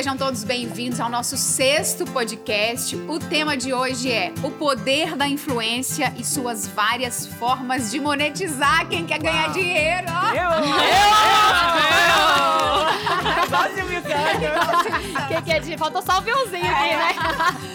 sejam todos bem-vindos ao nosso sexto podcast. O tema de hoje é o poder da influência e suas várias formas de monetizar. Quem quer ganhar Uau. dinheiro? ó. Eu! Eu! Quase me Que que é de... Faltou só o aviãozinho aqui, né?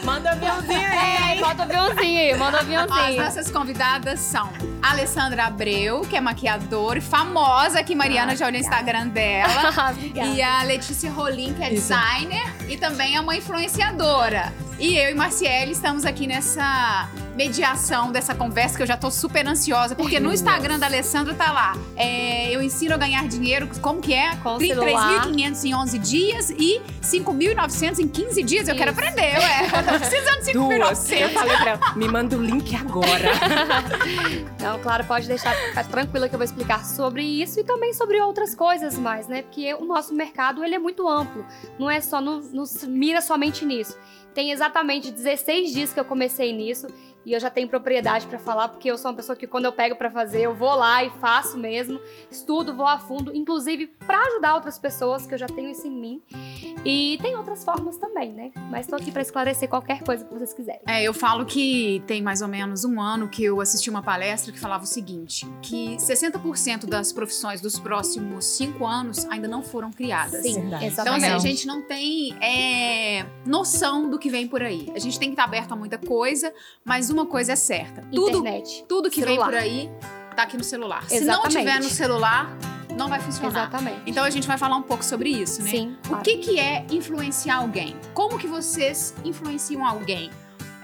Manda aviãozinho É, aí. falta o aviãozinho aí, manda o As aviãozinho. nossas convidadas são a Alessandra Abreu, que é maquiadora e famosa, que Mariana já olhou no Instagram dela. Obrigada. E a Letícia Rolim, que é Isso. designer e também é uma influenciadora. E eu e Marciele estamos aqui nessa mediação dessa conversa que eu já tô super ansiosa, porque no Instagram da Alessandra tá lá. é, eu ensino a ganhar dinheiro, como que é? Com o celular. 3.500 em 11 dias e 5.900 em 15 dias. Eu quero aprender, ué. Eu tô precisando de Duas. Eu 5.900. falei pra ela, me manda o link agora. Então, claro, pode deixar tranquila que eu vou explicar sobre isso e também sobre outras coisas mais, né? Porque o nosso mercado, ele é muito amplo. Não é só, não, não mira somente nisso. Tem exatamente 16 dias que eu comecei nisso e eu já tenho propriedade pra falar, porque eu sou uma pessoa que quando eu pego pra fazer, eu vou lá e faço mesmo, estudo, vou a fundo, inclusive pra ajudar outras pessoas, que eu já tenho isso em mim. E tem outras formas também, né? Mas tô aqui pra esclarecer qualquer coisa que vocês quiserem. É, eu falo que tem mais ou menos um ano que eu assisti uma palestra que falava o seguinte: que 60% das profissões dos próximos cinco anos ainda não foram criadas. Sim, Verdade. Então, assim, a gente não tem é, noção do que vem por aí. A gente tem que estar aberto a muita coisa, mas uma coisa é certa: tudo, Internet. tudo que celular. vem por aí tá aqui no celular. Se não Exatamente. tiver no celular, não vai funcionar. Exatamente. Então a gente vai falar um pouco sobre isso, né? Sim. O que, que é influenciar alguém? Como que vocês influenciam alguém?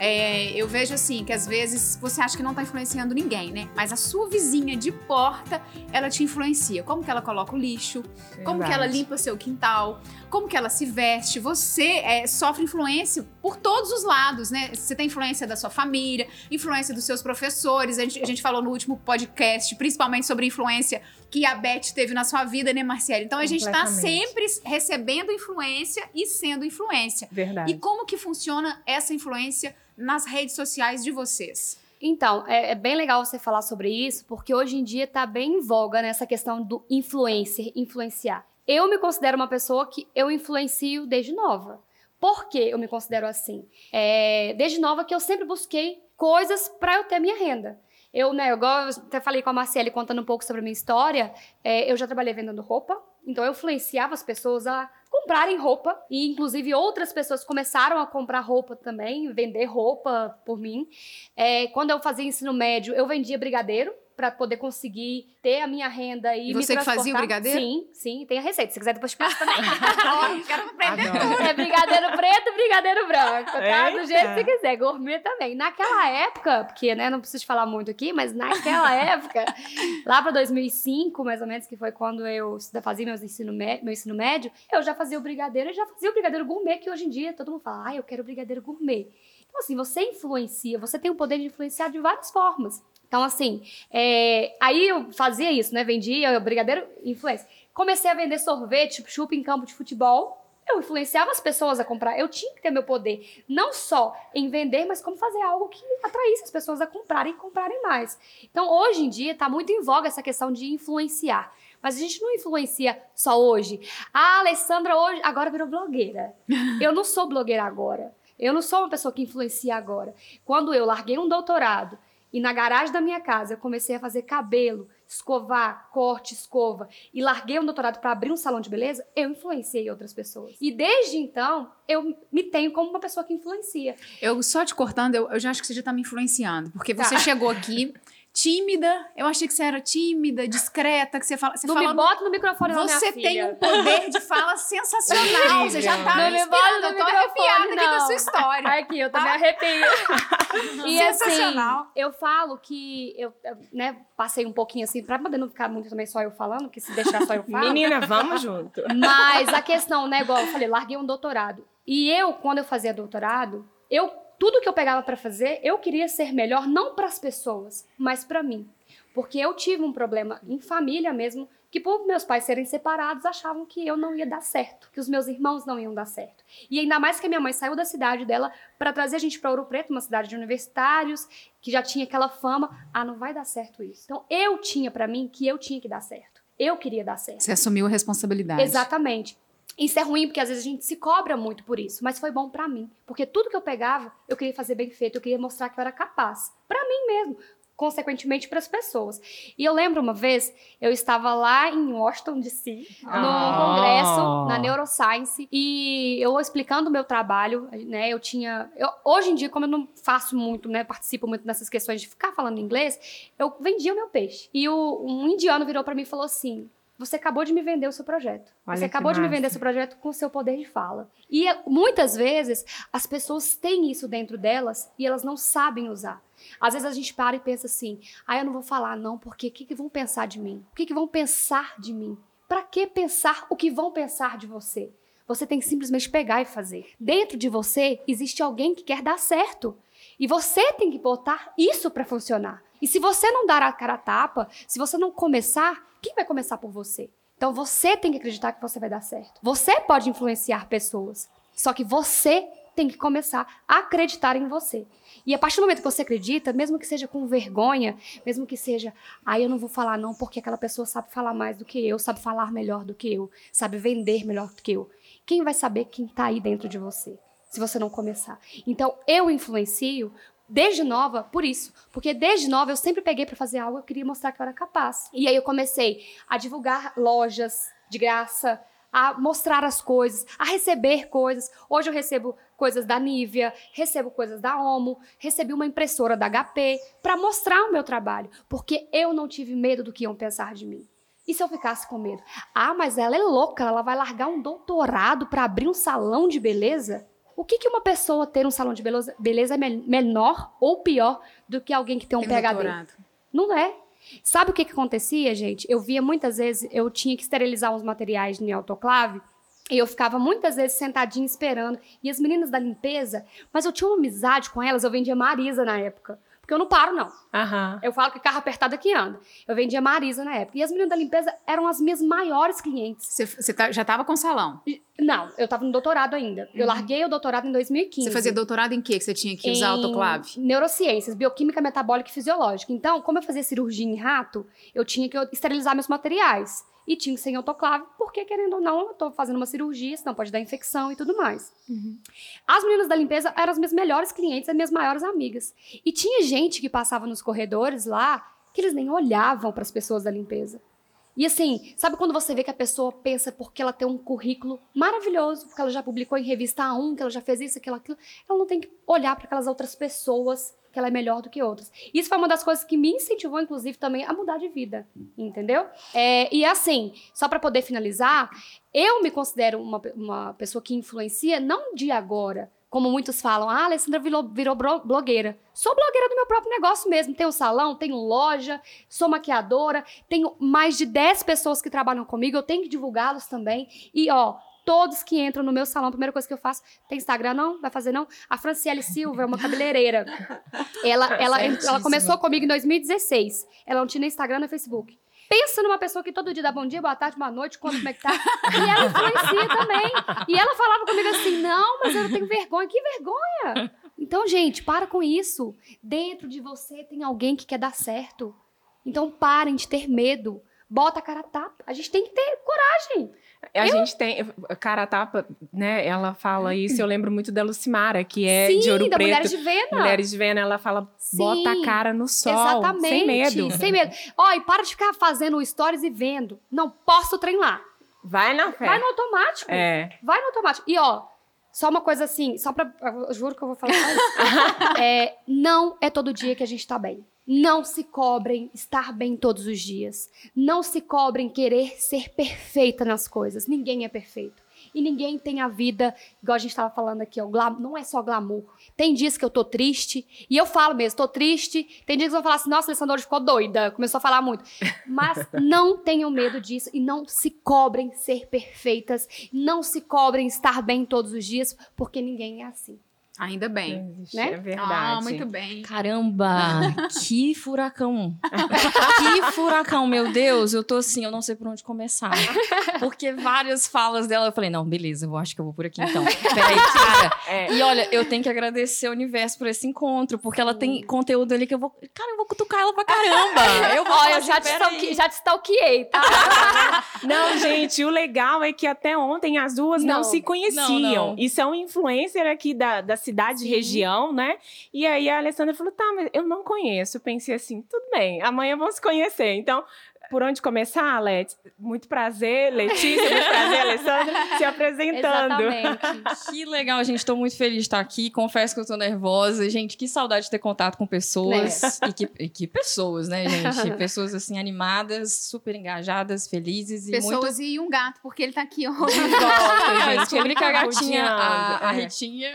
É, eu vejo assim, que às vezes você acha que não tá influenciando ninguém, né? Mas a sua vizinha de porta, ela te influencia. Como que ela coloca o lixo? Como que ela Verdade. limpa seu quintal? Como que ela se veste? Você é, sofre influência por todos os lados, né? Você tem influência da sua família, influência dos seus professores. A gente, a gente falou no último podcast, principalmente sobre influência que a Beth teve na sua vida, né, Marcele? Então a gente tá Completamente. sempre recebendo influência e sendo influência. Verdade. E como que funciona essa influência nas redes sociais de vocês? Então, é, é bem legal você falar sobre isso, porque hoje em dia tá bem em voga nessa questão do influencer, influenciar. Eu me considero uma pessoa que eu influencio desde nova. Por que eu me considero assim? É, desde nova que eu sempre busquei coisas para eu ter minha renda. Eu, né, igual eu até falei com a Marcele contando um pouco sobre a minha história, é, eu já trabalhei vendendo roupa, então eu influenciava as pessoas a comprarem roupa e inclusive outras pessoas começaram a comprar roupa também, vender roupa por mim. É, quando eu fazia ensino médio, eu vendia brigadeiro para poder conseguir ter a minha renda e E me você que fazia o brigadeiro? Sim, sim, tem a receita. Se quiser depois te passo também. Quero aprender Adoro. É brigadeiro preto e brigadeiro branco, tá? Do Eita. jeito que você quiser. Gourmet também. Naquela época, porque, né, não preciso falar muito aqui, mas naquela época, lá pra 2005, mais ou menos, que foi quando eu fazia meus ensino meu ensino médio, eu já fazia o brigadeiro e já fazia o brigadeiro gourmet, que hoje em dia todo mundo fala, ah, eu quero brigadeiro gourmet. Então, assim, você influencia, você tem o poder de influenciar de várias formas. Então, assim, é, aí eu fazia isso, né? Vendia brigadeiro influência. Comecei a vender sorvete, chupa em campo de futebol. Eu influenciava as pessoas a comprar. Eu tinha que ter meu poder, não só em vender, mas como fazer algo que atraísse as pessoas a comprarem e comprarem mais. Então, hoje em dia, tá muito em voga essa questão de influenciar. Mas a gente não influencia só hoje. A Alessandra hoje agora virou blogueira. Eu não sou blogueira agora. Eu não sou uma pessoa que influencia agora. Quando eu larguei um doutorado e na garagem da minha casa eu comecei a fazer cabelo, escovar, corte, escova e larguei um doutorado para abrir um salão de beleza, eu influenciei outras pessoas. E desde então, eu me tenho como uma pessoa que influencia. Eu só te cortando, eu, eu já acho que você já tá me influenciando. Porque Tá. você chegou aqui tímida, eu achei que você era tímida, discreta, que você fala. Você não fala me bota no microfone não, minha Você filha. tem um poder de fala sensacional. Você já tá Não me me bota inspirando. no Eu tô microfone, arrepiada aqui com a não. sua história. Aqui, eu Tá? também arrepio. e assim, Sensacional. eu falo que eu, eu, né, passei um pouquinho assim, pra poder não ficar muito também só eu falando, que se deixar só eu falo. Menina, vamos junto. Mas a questão, né, igual eu falei, larguei um doutorado. E eu, quando eu fazia doutorado, eu tudo que eu pegava pra fazer, eu queria ser melhor não para as pessoas, mas pra mim. Porque eu tive um problema em família mesmo, que por meus pais serem separados, achavam que eu não ia dar certo, que os meus irmãos não iam dar certo. E ainda mais que a minha mãe saiu da cidade dela para trazer a gente para Ouro Preto, uma cidade de universitários, que já tinha aquela fama, ah, não vai dar certo isso. Então eu tinha pra mim que eu tinha que dar certo. Eu queria dar certo. Você assumiu a responsabilidade. Exatamente. Isso é ruim porque às vezes a gente se cobra muito por isso, mas foi bom pra mim, porque tudo que eu pegava, eu queria fazer bem feito, eu queria mostrar que eu era capaz, Pra mim mesmo, consequentemente para as pessoas. E eu lembro uma vez, eu estava lá em Washington DC, num Ah. congresso na Neuroscience, e eu explicando o meu trabalho, né? Eu tinha, eu- hoje em dia, como eu não faço muito, né, participo muito nessas questões de ficar falando inglês, eu vendia o meu peixe. E o, um indiano virou para mim e falou assim: "Você acabou de me vender o seu projeto. Olha Você acabou de me massa. vender seu projeto com o seu poder de fala". E eh, muitas vezes as pessoas têm isso dentro delas e elas não sabem usar. Às vezes a gente para e pensa assim: ah, eu não vou falar não, porque o que, que vão pensar de mim? O que, que vão pensar de mim? Pra que pensar o que vão pensar de você? Você tem que simplesmente pegar e fazer. Dentro de você existe alguém que quer dar certo. E você tem que botar isso pra funcionar. E se você não dar a cara a tapa, se você não começar, quem vai começar por você? Então você tem que acreditar que você vai dar certo. Você pode influenciar pessoas. Só que você tem que começar a acreditar em você. E a partir do momento que você acredita, mesmo que seja com vergonha, mesmo que seja, ah, eu não vou falar não porque aquela pessoa sabe falar mais do que eu, sabe falar melhor do que eu, sabe vender melhor do que eu. Quem vai saber quem tá aí dentro de você, se você não começar? Então, eu influencio desde nova por isso, porque desde nova eu sempre peguei para fazer algo, eu queria mostrar que eu era capaz. E aí eu comecei a divulgar lojas de graça, a mostrar as coisas, a receber coisas. Hoje eu recebo coisas da Nivea, recebo coisas da Omo, recebi uma impressora da HP para mostrar o meu trabalho, porque eu não tive medo do que iam pensar de mim. E se eu ficasse com medo? Ah, mas ela é louca, ela vai largar um doutorado para abrir um salão de beleza? O que, que uma pessoa ter um salão de beleza, beleza é men- menor ou pior do que alguém que tem um Tem PhD? doutorado. Não é. Sabe o que, que acontecia, gente? Eu via muitas vezes, eu tinha que esterilizar uns materiais em autoclave. E eu ficava muitas vezes sentadinha esperando. E as meninas da limpeza, mas eu tinha uma amizade com elas, eu vendia Marisa na época. Porque eu não paro, não. Aham. Eu falo que carro apertado aqui anda. Eu vendia Marisa na época. E as meninas da limpeza eram as minhas maiores clientes. Você, tá- já tava com salão. E- Não, eu tava no doutorado ainda. Eu larguei o doutorado em 2015. Você fazia doutorado em quê que você tinha que usar em autoclave? Neurociências, bioquímica metabólica e fisiológica. Então, como eu fazia cirurgia em rato, eu tinha que esterilizar meus materiais. E tinha que ser em autoclave, porque, querendo ou não, eu tô fazendo uma cirurgia, senão pode dar infecção e tudo mais. As meninas da limpeza eram as minhas melhores clientes, as minhas maiores amigas. E tinha gente que passava nos corredores lá que eles nem olhavam para as pessoas da limpeza. E assim, sabe quando você vê que a pessoa pensa porque ela tem um currículo maravilhoso, porque ela já publicou em revista A1, que ela já fez isso, aquilo, aquilo, ela não tem que olhar para aquelas outras pessoas que ela é melhor do que outras. Isso foi uma das coisas que me incentivou, inclusive, também a mudar de vida, entendeu? É, e assim, só para poder finalizar, eu me considero uma, uma pessoa que influencia não de agora, como muitos falam, ah, a Alessandra virou, virou blogueira. Sou blogueira do meu próprio negócio mesmo. Tenho salão, tenho loja, sou maquiadora, tenho mais de 10 pessoas que trabalham comigo, eu tenho que divulgá-los também. E, ó, todos que entram no meu salão, a primeira coisa que eu faço, tem Instagram não? Vai fazer não? A Franciele Silva é uma cabeleireira. Ela, ela, ela começou comigo em 2016. Ela não tinha nem Instagram nem Facebook. Pensa numa pessoa que todo dia dá bom dia, boa tarde, boa noite, quando como é que tá. E ela influencia também. E ela falava comigo assim: não, mas eu tenho vergonha. Que vergonha? Então, gente, para com isso. Dentro de você tem alguém que quer dar certo. Então, parem de ter medo. Bota a cara a tapa. A gente tem que ter coragem. A gente tem. a Cara Tapa, né? Ela fala isso. Eu lembro muito da Lucimara, que é Sim, de Ouro da Preto. Mulheres de Vena. Mulheres de Vena, ela fala, Sim, bota a cara no sol. Exatamente. Sem medo. Sem medo. Ó, e para de ficar fazendo stories e vendo. Não posso treinar. Vai na fé. Vai no automático. É. Vai no automático. E ó, só uma coisa assim, só pra. Eu juro que eu vou falar isso. é, não é todo dia que a gente tá bem. Não se cobrem estar bem todos os dias. Não se cobrem querer ser perfeita nas coisas. Ninguém é perfeito. E ninguém tem a vida, igual a gente tava falando aqui, ó, não é só glamour. Tem dias que eu tô triste, e eu falo mesmo, tô triste. Tem dias que eu vou falar assim, nossa, a Alessandra ficou doida, começou a falar muito. Mas não tenham medo disso e não se cobrem ser perfeitas, não se cobrem estar bem todos os dias, porque ninguém é assim. Ainda bem. Existe, Né? É verdade. Ah, muito bem. Caramba, que furacão. que furacão, meu Deus. Eu tô assim, eu não sei por onde começar. Porque várias falas dela, eu falei, não, beleza, eu acho que eu vou por aqui então. Peraí, cara. É. E olha, eu tenho que agradecer ao universo por esse encontro, porque ela tem conteúdo ali que eu vou. Cara, eu vou cutucar ela pra caramba. Eu vou Olha, eu já assim, te, stalke, já te stalkeei, tá? Não, gente, o legal é que até ontem as duas não, Não. se conheciam. Não, não. E são influencer aqui da, da cidade, Sim. região, né? E aí a Alessandra falou: tá, mas eu não conheço. Eu pensei assim: tudo bem, amanhã vamos se conhecer. Então. Por onde começar, Alex? Muito prazer, Letícia, muito prazer, Alessandra, se apresentando. Exatamente. Que legal, gente. Tô muito feliz de estar aqui. Confesso que eu tô nervosa. Gente, que saudade de ter contato com pessoas. E, que, e que pessoas, né, gente? Pessoas, assim, animadas, super engajadas, felizes e muito... Pessoas e um gato, porque ele tá aqui volta, Ah, gente. descobri que a gatinha, a, a É. Ritinha...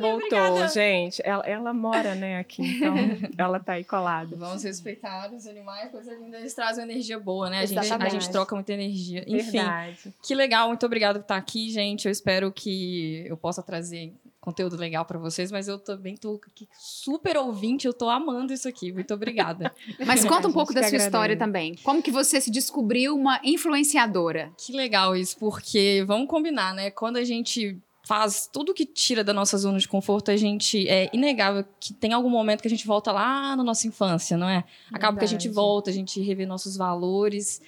Voltou, gente. Ela, ela mora, né, aqui, então ela tá aí colada. Vamos respeitar os animais, coisa linda. Eles trazem energia boa, né? A gente, a gente troca muita energia. Enfim, Verdade. que legal. Muito obrigada por estar aqui, gente. Eu espero que eu possa trazer conteúdo legal pra vocês, mas eu também tô aqui super ouvinte, eu tô amando isso aqui. Muito obrigada. Mas conta um pouco da sua história agradece. também. Como que você se descobriu uma influenciadora? Que legal isso, porque vamos combinar, né? Quando a gente faz tudo que tira da nossa zona de conforto, a gente é inegável que tem algum momento que a gente volta lá na nossa infância, não é? Acaba que a gente Verdade. volta, a gente revê nossos valores.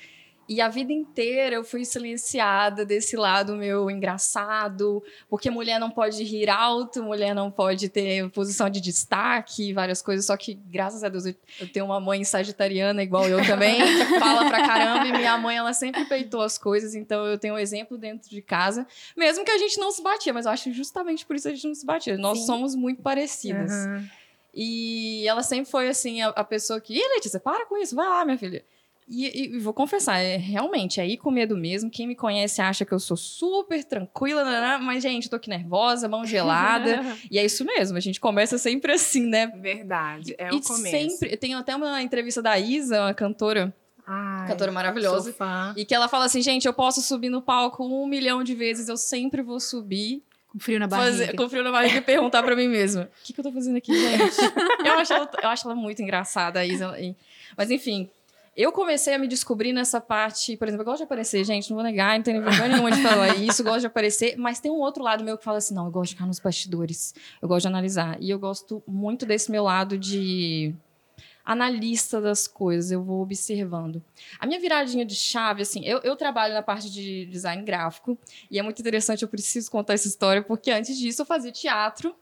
E a vida inteira eu fui silenciada desse lado meu engraçado, porque mulher não pode rir alto, mulher não pode ter posição de destaque, várias coisas. Só que, graças a Deus, eu, tenho uma mãe sagitariana igual eu também, que fala pra caramba, e minha mãe, ela sempre peitou as coisas, então eu tenho um exemplo dentro de casa, mesmo que a gente não se batia, mas eu acho justamente por isso a gente não se batia. Nós Sim. somos muito parecidas. Aham. E ela sempre foi assim, a, a pessoa que, Ih, Letícia, para com isso, vai lá, minha filha. E, e- vou confessar, é realmente é ir com medo mesmo. Quem me conhece acha que eu sou super tranquila, mas, gente, eu tô aqui nervosa, mão gelada. e é isso mesmo, a gente começa sempre assim, né? Verdade, é e o começo. sempre. Tem até uma entrevista da Isa, uma cantora, Ai, cantora maravilhosa. E que ela fala assim, gente, eu posso subir no palco um milhão de vezes, eu sempre vou subir Com frio na barriga. fazer, com frio na barriga e perguntar pra mim mesma: o que, que eu tô fazendo aqui, gente? eu, acho ela, eu acho ela muito engraçada, a Isa. Mas enfim. Eu comecei a me descobrir nessa parte, por exemplo, eu gosto de aparecer, gente, não vou negar, não tenho vergonha nenhuma de falar isso, gosto de aparecer, mas tem um outro lado meu que fala assim, não, eu gosto de ficar nos bastidores, eu gosto de analisar, e eu gosto muito desse meu lado de analista das coisas, eu vou observando. A minha viradinha de chave, assim, eu, eu trabalho na parte de design gráfico, e é muito interessante, eu preciso contar essa história, porque antes disso eu fazia teatro.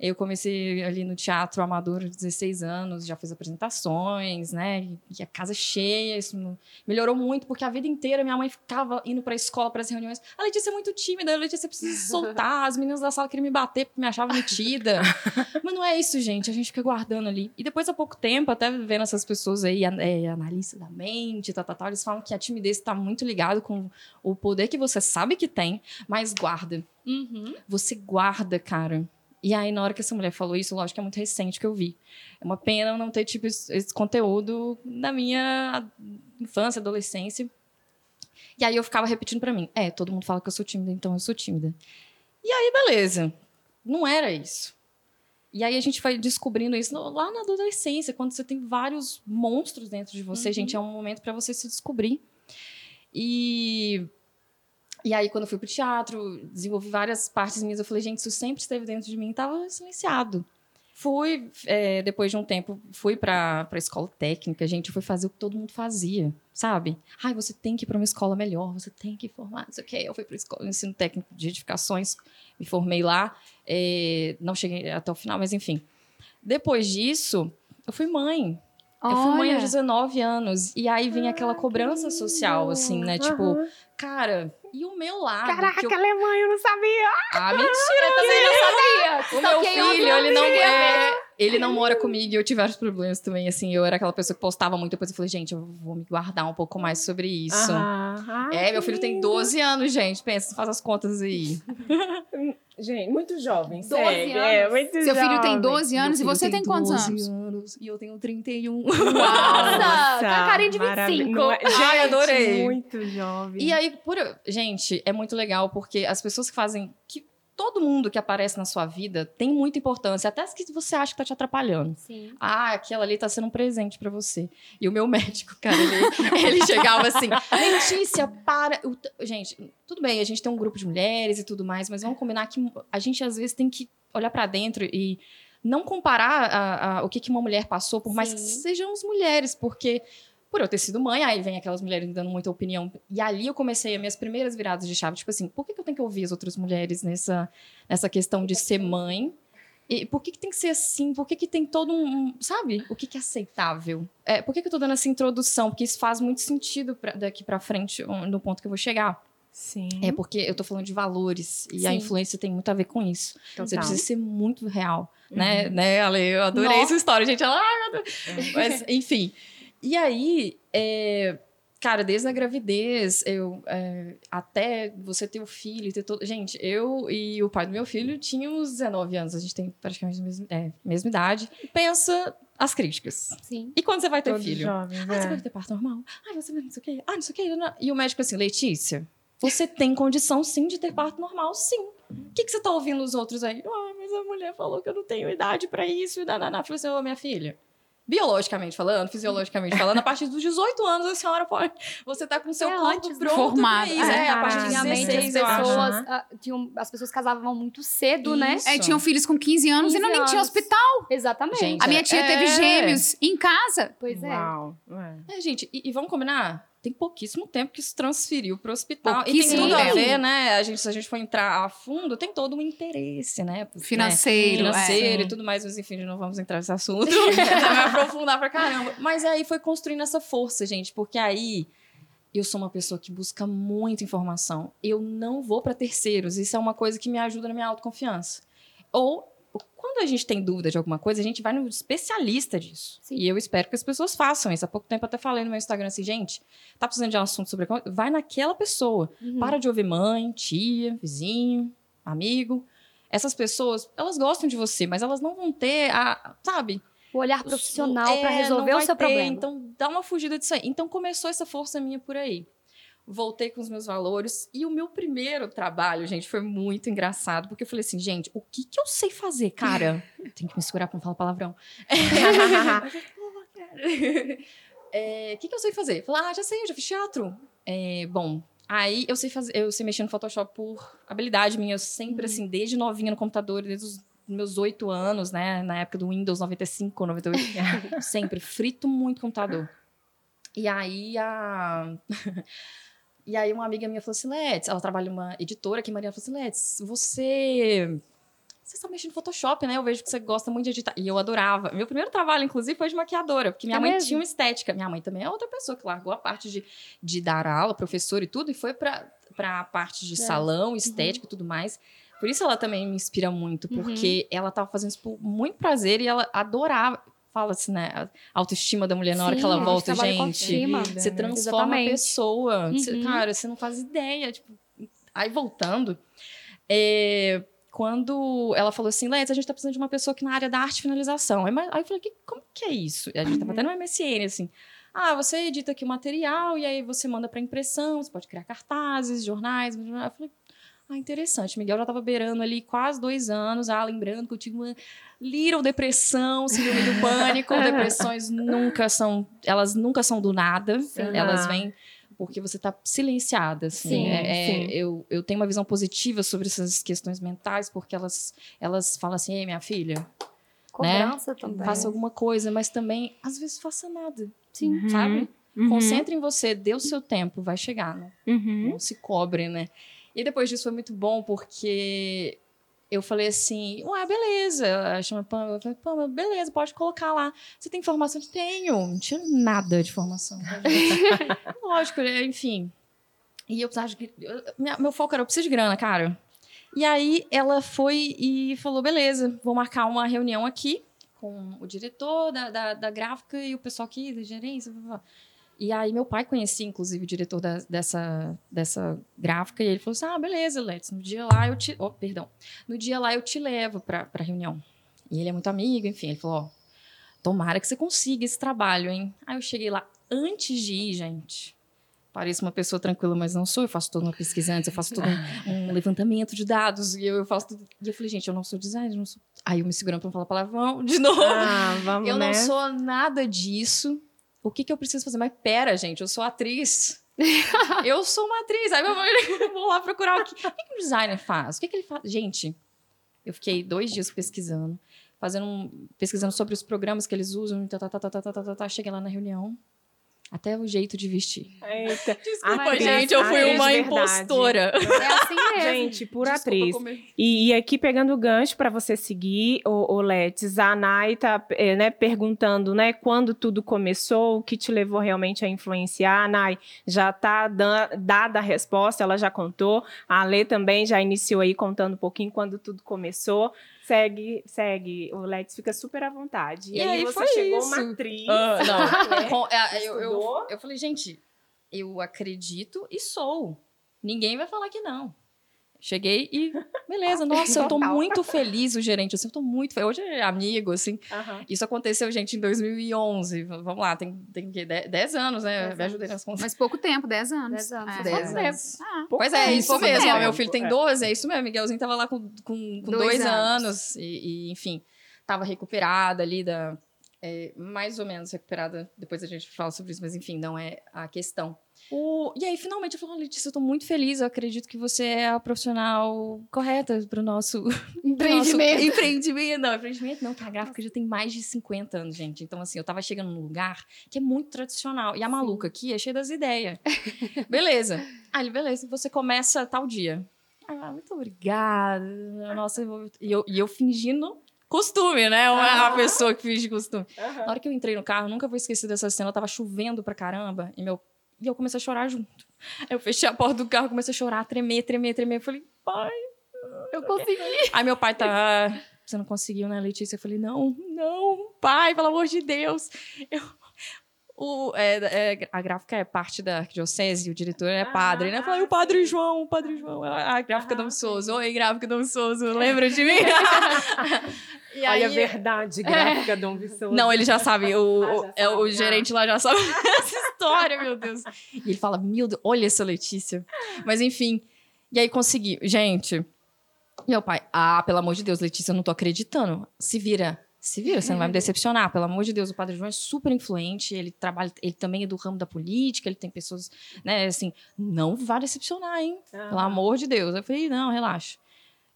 Eu comecei ali no teatro amador aos 16 anos, já fiz apresentações, né? E a casa cheia, isso me- melhorou muito, porque a vida inteira minha mãe ficava indo pra escola, para as reuniões. A Letícia é muito tímida, a Letícia precisa se soltar, as meninas da sala queriam me bater porque me achavam metida. Mas não é isso, gente, a gente fica guardando ali. E depois, há pouco tempo, até vendo essas pessoas aí, é, analista da mente, tal, tal, tal, eles falam que a timidez está muito ligado com o poder que você sabe que tem, mas guarda. Uhum. Você guarda, cara. E aí, na hora que essa mulher falou isso, lógico que é muito recente que eu vi. É uma pena eu não ter, tipo, esse conteúdo na minha infância, adolescência. E aí eu ficava repetindo pra mim: é, todo mundo fala que eu sou tímida, então eu sou tímida. E aí, beleza. Não era isso. E aí a gente vai descobrindo isso lá na adolescência, quando você tem vários monstros dentro de você, gente, é um momento pra você se descobrir. E e aí, quando eu fui pro teatro, desenvolvi várias partes minhas, eu falei, gente, isso sempre esteve dentro de mim, estava silenciado. Fui, é, depois de um tempo, fui pra, pra escola técnica, gente, fui fazer o que todo mundo fazia, sabe? Ai, você tem que ir pra uma escola melhor, você tem que formar, não sei o quê. Eu fui pra escola, ensino técnico de edificações, me formei lá, é, não cheguei até o final, mas enfim. Depois disso, eu fui mãe. Eu fui mãe Olha. aos 19 anos, e aí vinha aquela cobrança social, assim, né? Tipo, cara, e o meu lado? Caraca, eu... Alemanha, eu não sabia. Ah, mentira! Eu também não sabia. O meu filho, ele não é. Ele não mora comigo e eu tive vários problemas também. Assim, eu era aquela pessoa que postava muito. Depois eu falei, gente, eu vou me guardar um pouco mais sobre isso. Ai, É, meu filho tem lindo. 12 anos, gente. Pensa, faz as contas aí. Gente, muito jovem. 12 segue. É, anos. muito Seu filho tem jovem. 12 anos e você filho tem quantos 12 anos? anos? E eu tenho 31. Nossa, tá carinha de 25. maravilha. Não é- Ai, Gente, adorei. Muito jovem. E aí, por... gente, é muito legal porque as pessoas que fazem. Que todo mundo que aparece na sua vida tem muita importância, até as que você acha que tá te atrapalhando. Sim. Ah, aquela ali tá sendo um presente pra você. E o meu médico, cara, ele, ele chegava assim: Letícia, para. T- Gente, tudo bem, a gente tem um grupo de mulheres e tudo mais, mas vamos combinar que a gente às vezes tem que olhar pra dentro e não comparar a- a- o que, que uma mulher passou, por mais que Sim. sejamos mulheres, porque. Por eu ter sido mãe, aí vem aquelas mulheres me dando muita opinião. E ali eu comecei as minhas primeiras viradas de chave. Tipo assim, por que, que eu tenho que ouvir as outras mulheres nessa, nessa questão de ser mãe? E por que, que tem que ser assim? Por que, que tem todo um. Sabe? O que, que é aceitável? É, por que, que eu tô dando essa introdução? Porque isso faz muito sentido pra- daqui pra frente, no ponto que eu vou chegar. Sim. É porque eu tô falando de valores e a Sim. influência tem muito a ver com isso. Você Total. precisa ser muito real, Uhum. né? né, Ale? Eu adorei Nossa. essa história, gente. Ela, meu Deus. Mas, enfim. E aí, é, cara, desde a gravidez, eu é, até você ter o filho, ter todo. Gente, eu e o pai do meu filho tínhamos 19 anos, a gente tem praticamente a mesma, é, mesma idade. Pensa as críticas. Sim. E quando você vai ter Todos filho? jovens, Ah, você é. vai ter parto normal? Ah, você vai não sei o quê. Ah, não sei o quê. não- E o médico assim, Letícia, você tem condição sim de ter parto normal, sim. O que, que você tá ouvindo os outros aí? Ah, mas a mulher falou que eu não tenho idade pra isso. E dananá. Eu falei assim, ô, minha filha. Biologicamente falando, fisiologicamente falando, a partir dos 18 anos a senhora pode. Você tá com o seu É corpo antes, né? pronto Formado. isso. É, É, a partir de Antigamente 16, as eu acho. pessoas, Aham. ah, tinham, as pessoas casavam muito cedo, né? Isso. É, tinham filhos com 15 anos e não 15 nem tinha anos. hospital. Exatamente. Gente, A minha tia É. teve gêmeos em casa. Pois é. Uau. É. É, gente, e, e vamos combinar? Tem pouquíssimo tempo que isso transferiu para o hospital. E tem tudo a ver, né? A gente, se a gente for entrar a fundo, tem todo um interesse, né? Porque, Financeiro, né? é. Financeiro Sim. e tudo mais, mas enfim, não vamos entrar nesse assunto. Vai me aprofundar pra caramba. Mas aí foi construindo essa força, gente, porque aí eu sou uma pessoa que busca muita informação. Eu não vou para terceiros. Isso é uma coisa que me ajuda na minha autoconfiança. Ou quando a gente tem dúvida de alguma coisa, a gente vai no especialista disso. Sim. E eu espero que as pessoas façam isso. Há pouco tempo até falei no meu Instagram assim, gente, tá precisando de um assunto sobre vai naquela pessoa. Uhum. Para de ouvir mãe, tia, vizinho, amigo. Essas pessoas, elas gostam de você, mas elas não vão ter a, sabe? O olhar profissional É, não resolver o seu ter, problema. Então, dá uma fugida disso aí. Então, começou essa força minha por aí. Voltei com os meus valores. E o meu primeiro trabalho, gente, foi muito engraçado. Porque eu falei assim, gente, o que que eu sei fazer, cara? Tem que me segurar pra não falar palavrão. É, O que que eu sei fazer? Falei, ah, já sei, eu já fiz teatro. É, bom, aí eu sei fazer, eu sei mexer no Photoshop por habilidade minha. Eu sempre, assim, desde novinha no computador, desde os meus oito anos, né? Na época do Windows 95, 98. sempre frito muito computador. E aí a. E aí uma amiga minha falou assim, Let's, ela trabalha numa editora aqui, Maria, ela falou assim, Let's, você... Você está mexendo no Photoshop, né? Eu vejo que você gosta muito de editar. E eu adorava. Meu primeiro trabalho, inclusive, foi de maquiadora, porque minha É mãe mesmo? tinha uma estética. Minha mãe também é outra pessoa que largou a parte de, de dar aula, professor e tudo, e foi para a parte de É. salão, estética e tudo mais. Por isso ela também me inspira muito, Uhum. porque ela tava fazendo isso por muito prazer e ela adorava. Fala-se, né? A autoestima da mulher na hora Sim, que ela a volta, gente. Você transforma a Exatamente. pessoa. Você- Uhum. cara, você não faz ideia. Tipo, aí voltando, é, quando ela falou assim, Letes, a gente tá precisando de uma pessoa que na área da arte finalização. Aí, eu falei, que, como que é isso? E a gente tava até no MSN, assim. Ah, você edita aqui o material e aí você manda para impressão, você pode criar cartazes, jornais. Eu falei, ah, interessante. Miguel já tava beirando ali quase dois anos. Ah, lembrando que eu tive uma little depressão, síndrome do pânico. Depressões nunca são, elas nunca são do nada. Elas Aham. vêm porque você tá silenciada, assim. Sim, É- é- sim. Eu, eu tenho uma visão positiva sobre essas questões mentais, porque elas, elas falam assim, ei, minha filha, Cobrança também. faça alguma coisa, mas também, às vezes, faça nada, Sim. Uhum. sabe? Uhum. Concentre em você, dê o seu tempo, vai chegar, né? Uhum. Não se cobre, né? E depois disso foi muito bom, porque eu falei assim, ué, beleza. Ela chama Pamela, eu falei, Pamela, beleza, pode colocar lá. Você tem informação? Eu Tenho. Não tinha nada de informação. Lógico, né? enfim. E eu precisava de... eu- minha- Meu foco era, eu preciso de grana, cara. E aí ela foi e falou, beleza, vou marcar uma reunião aqui com o diretor da, da, da gráfica e o pessoal aqui da gerência. blá, blá. E aí meu pai conhecia, inclusive, o diretor da- dessa, dessa gráfica, e ele falou assim: ah, beleza, Let's, no dia lá eu te. Oh, perdão. No dia lá eu te levo pra, pra reunião. E ele é muito amigo, enfim, ele falou: ó, tomara que você consiga esse trabalho, hein? Aí eu cheguei lá antes de ir, gente. pareço uma pessoa tranquila, mas não sou. Eu faço toda uma pesquisa antes, eu faço todo um, um levantamento de dados. E eu, eu faço tudo. E eu falei, gente, eu não sou designer, não sou. Aí eu me segurando pra não falar palavrão de novo. Ah, vamos, eu né? não sou nada disso o que, que eu preciso fazer? Mas pera, gente, eu sou atriz. eu sou uma atriz. Aí meu eu vou lá procurar o que, o que, que o designer faz. O que, que ele faz? Gente, eu fiquei dois dias pesquisando, fazendo um, pesquisando sobre os programas que eles usam. Tá, tá, tá, tá, tá, tá, tá, tá. Cheguei lá na reunião. Até o jeito de vestir. Eita. Desculpa, Atriz, gente, eu fui atriz uma verdade. impostora. É assim mesmo. Gente, por Desculpa atriz. E, e aqui pegando o gancho para você seguir, o, o Letes, a Nai tá eh, né, perguntando, né, quando tudo começou, o que te levou realmente a influenciar. A Nai já tá dan- dada a resposta, ela já contou. A Lê também já iniciou aí contando um pouquinho quando tudo começou. Segue, segue. O Letes fica super à vontade. E, E aí, aí você foi chegou isso. uma atriz. Ah, não. né? Com- é, eu, eu, eu falei, gente, eu acredito e sou. Ninguém vai falar que não. Cheguei e, beleza, nossa, eu tô muito feliz, o gerente, assim, eu tô muito feliz. Hoje é amigo, assim. Isso aconteceu, gente, em 2011. V- Vamos lá, tem, tem que 10 anos, né? Dez Me ajudei nas contas. Mas pouco tempo, 10 anos. Dez anos. É. Dez pouco anos. tempo. Ah, Pois é, isso tempo. mesmo. ó, meu tempo, filho tem é. 12, é isso mesmo. Miguelzinho tava lá com, com, com Dois dois, anos. anos. E, e, enfim, tava recuperada ali da. é, mais ou menos recuperada. Depois a gente fala sobre isso, mas enfim, não é a questão. O- e aí, finalmente, eu falei, Letícia, eu tô muito feliz. Eu acredito que você é a profissional correta pro nosso Empreendimento. nosso empreendimento. Não, empreendimento não, que a gráfica já tem mais de 50 anos, gente. Então, assim, eu tava chegando num lugar que é muito tradicional. E a maluca aqui é cheia das ideias. beleza. Aí ele, beleza, você começa tal dia. Ah, muito obrigada. Nossa, eu vou- e eu, e eu fingindo costume, né? Uma, a pessoa que finge costume. Na hora que eu entrei no carro, nunca vou esquecer dessa cena. Tava chovendo pra caramba. E, meu, e eu comecei a chorar junto. Aí eu fechei a porta do carro, comecei a chorar, tremer, tremer, tremer. Eu falei, pai. Eu consegui. Aí meu pai tá. "Ah, Você não conseguiu, né, Letícia? Eu falei, não, não, pai, pelo amor de Deus. Eu, o, é, é, a gráfica é parte da arquidiocese, o diretor é padre, né? Eu falei, o padre João, o padre João. A, a gráfica Aham, Dom Souza. Oi, gráfica Dom Souza, lembra de mim? e Olha a aí, verdade, gráfica Dom Viçoso. não, ele já sabe. O, Ah, o- já é, o sabe, gerente lá já sabe essa história, meu Deus. E ele fala: Meu Deus, olha essa Letícia. Mas enfim. E aí consegui. Gente. Meu pai, ah, pelo amor de Deus, Letícia, eu não tô acreditando. Se vira. Se vira, você não vai me decepcionar. Pelo amor de Deus, o Padre João é super influente, ele trabalha, ele também é do ramo da política, ele tem pessoas, né, assim, não vai decepcionar, hein? Pelo amor de Deus. Eu falei, não, relaxa.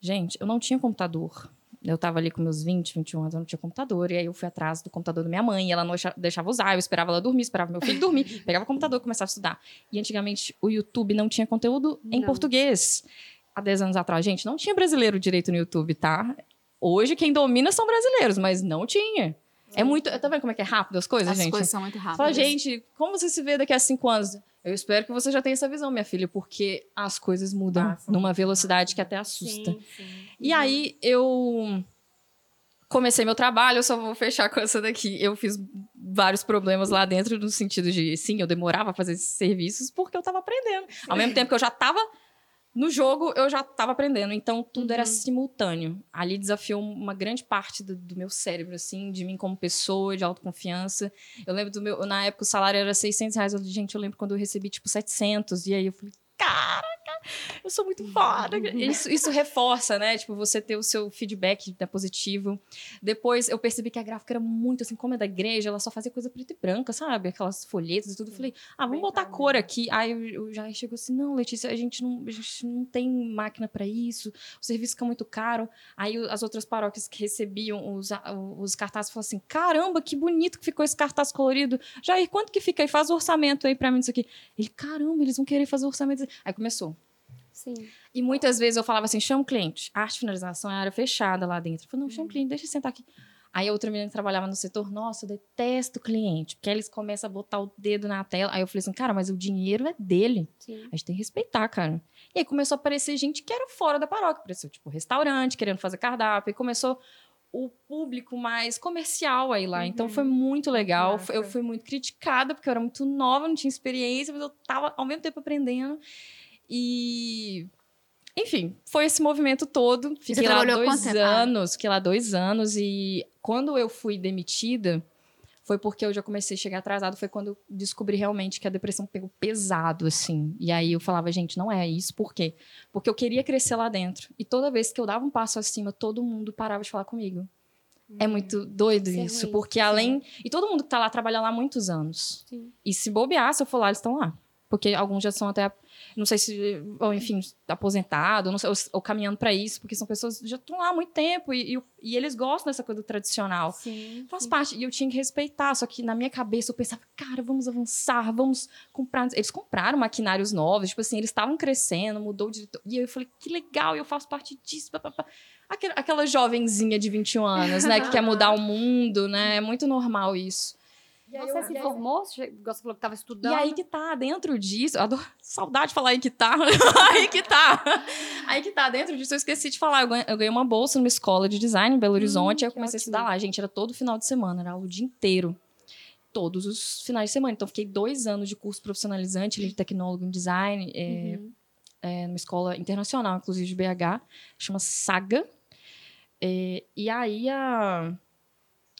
Gente, eu não tinha computador. Eu tava ali com meus 20, 21 anos, eu não tinha computador. E aí eu fui atrás do computador da minha mãe. E ela não deixa- deixava usar. Eu esperava ela dormir, esperava meu filho dormir. Pegava o computador e começava a estudar. E antigamente o YouTube não tinha conteúdo em Não. português. Há 10 anos atrás, gente, não tinha brasileiro direito no YouTube, tá? Hoje quem domina são brasileiros, mas não tinha. É muito. Tá vendo como é que é rápido as coisas, As gente? coisas são muito rápidas. Fala, gente, como você se vê daqui a cinco anos? Eu espero que você já tenha essa visão, minha filha, porque as coisas mudam Ah, são numa velocidade que até assusta. Sim, sim. E aí eu comecei meu trabalho, eu só vou fechar com essa daqui. Eu fiz vários problemas lá dentro, no sentido de, sim, eu demorava a fazer esses serviços porque eu tava aprendendo. Ao mesmo tempo que eu já tava no jogo, eu já tava aprendendo. Então, tudo era Uhum. simultâneo. Ali desafiou uma grande parte do, do meu cérebro, assim, de mim como pessoa, de autoconfiança. Eu lembro do meu... Na época, o salário era 600 reais. Eu, gente, eu lembro quando eu recebi, tipo, 700. E aí eu falei, caraca, eu sou muito foda. Isso, isso reforça, né? Tipo, você ter o seu feedback né, positivo. Depois eu percebi que a gráfica era muito assim, como é da igreja, ela só fazia coisa preta e branca, sabe? Aquelas folhetas e tudo. Eu falei, ah, vamos botar cor aqui. Aí eu, eu já chegou assim, não, Letícia, a gente não, a gente não tem máquina para isso, o serviço fica muito caro. Aí as outras paróquias que recebiam os, os cartazes falaram assim: caramba, que bonito que ficou esse cartaz colorido. Jair, quanto que fica aí? Faz o orçamento aí para mim isso aqui. Ele, caramba, eles vão querer fazer o Aí começou. Sim. E muitas vezes eu falava assim: chama o cliente. Arte e finalização é área fechada lá dentro. Eu falei, não, chama o cliente, deixa ele sentar aqui. Aí a outra menina que trabalhava no setor, nossa, eu detesto o cliente, porque eles começam a botar o dedo na tela. Aí eu falei assim, cara, mas o dinheiro é dele. Sim. A gente tem que respeitar, cara. E aí começou a aparecer gente que era fora da paróquia. Apareceu, tipo, restaurante, querendo fazer cardápio. E começou o público mais comercial aí lá. Então foi muito legal. Massa. Eu fui muito criticada, porque eu era muito nova, não tinha experiência, mas eu tava ao mesmo tempo aprendendo. E. Enfim, foi esse movimento todo. Fiquei lá dois? Ah. anos, fiquei lá dois anos. E quando eu fui demitida, foi porque eu já comecei a chegar atrasado. Foi quando eu descobri realmente que a depressão pegou pesado, assim. E aí eu falava, gente, não é isso. Por quê? Porque eu queria crescer lá dentro. E toda vez que eu dava um passo acima, todo mundo parava de falar comigo. É muito doido Isso é isso, ruim, porque além. E todo mundo que tá lá trabalha lá há muitos anos. Sim. E se bobear, se eu for lá, eles estão lá. Porque alguns já são até, não sei se, ou enfim, aposentados, não sei, ou, ou caminhando para isso, porque são pessoas que já estão lá há muito tempo e, e, e eles gostam dessa coisa tradicional. Sim. Faz parte. E eu tinha que respeitar. Só que na minha cabeça eu pensava, cara, vamos avançar, vamos comprar. Eles compraram maquinários novos, tipo assim, eles estavam crescendo, mudou diretor. E eu falei, que legal, eu faço parte disso. pá, pá, pá. Aquela, aquela jovenzinha de 21 anos, né, que quer mudar o mundo, né? É muito normal isso. Você se formou? Você falou que estava estudando. E aí que tá, dentro disso, adoro, saudade de falar aí que tá, aí que tá. Aí que tá, dentro disso eu esqueci de falar, eu ganhei, eu ganhei uma bolsa numa escola de design em Belo Horizonte, aí eu comecei a ótimo. estudar lá, gente, era todo final de semana, era o dia inteiro. Todos os finais de semana. Então, fiquei dois anos de curso profissionalizante, de tecnólogo em design, é, Uhum. é, numa escola internacional, inclusive de BH, chama Saga. É, e aí a.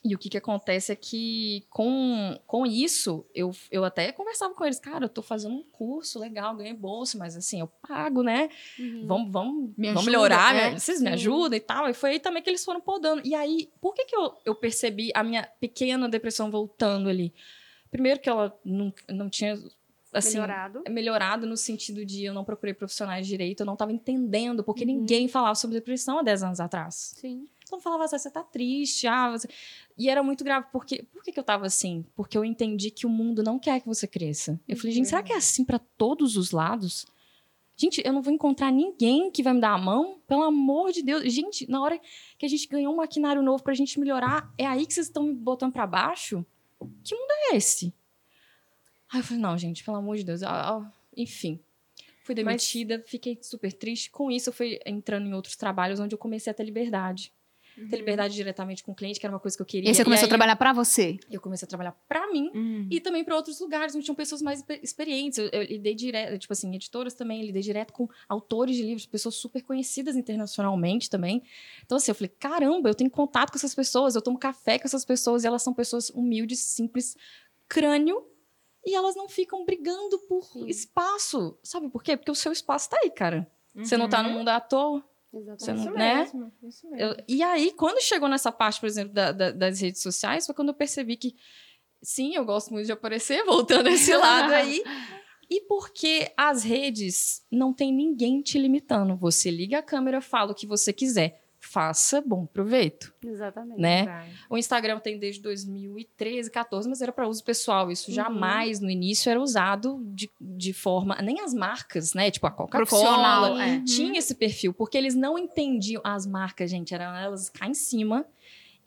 E o que, que acontece é que com, com isso, eu, eu até conversava com eles, cara, eu tô fazendo um curso legal, ganhei bolsa, mas assim, eu pago, né? Uhum. Vamos, vamos, Me vamos ajuda, melhorar, é, né? vocês me ajudam e tal. E foi aí também que eles foram podando. E aí, por que, que eu, eu percebi a minha pequena depressão voltando ali? Primeiro que ela não, não tinha, assim, Melhorado. melhorado no sentido de eu não procurei profissionais de direito, eu não estava entendendo, porque Uhum. ninguém falava sobre depressão há 10 anos atrás. Sim. Então falava assim, você tá triste, ah, você... E era muito grave, porque por que, que eu tava assim? Porque eu entendi que o mundo não quer que você cresça. Eu falei, gente, será que é assim para todos os lados? Gente, eu não vou encontrar ninguém que vai me dar a mão, pelo amor de Deus. Gente, na hora que a gente ganhou um maquinário novo pra gente melhorar, é aí que vocês estão me botando pra baixo? Que mundo é esse? Aí eu falei, não, gente, pelo amor de Deus. ah, ah, enfim. Fui Mas- demitida, fiquei super triste. Com isso, eu fui entrando em outros trabalhos onde eu comecei a ter liberdade. Ter liberdade diretamente com o cliente, que era uma coisa que eu E queria. aí você começou a aí trabalhar pra você. Eu comecei a trabalhar pra mim Hum. e também para outros lugares onde tinham pessoas mais exper- experientes. Eu, eu lidei direto, tipo assim, editoras também, eu lidei direto com autores de livros, pessoas super conhecidas internacionalmente também. Então, assim, eu falei, caramba, eu tenho contato com essas pessoas, eu tomo café com essas pessoas, e elas são pessoas humildes, simples, crânio, e elas não ficam brigando por Sim. espaço. Sabe por quê? Porque o seu espaço tá aí, cara. Você não tá no mundo à toa. Exatamente. Não- Isso né? mesmo, isso mesmo. Eu- e aí, quando chegou nessa parte, por exemplo, da- da- das redes sociais, foi quando eu percebi que, sim, eu gosto muito de aparecer, voltando a esse lado aí. E porque as redes não tem ninguém te limitando. Você liga a câmera, fala o que você quiser. Faça bom proveito, Exatamente. né? O Instagram tem desde 2013, 14, mas era para uso pessoal. Isso Uhum. jamais, no início, era usado de, de forma... Nem as marcas, né? Tipo a Coca-Cola, é. tinha esse perfil, porque eles não entendiam as marcas, gente, eram elas cá em cima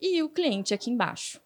e o cliente aqui embaixo.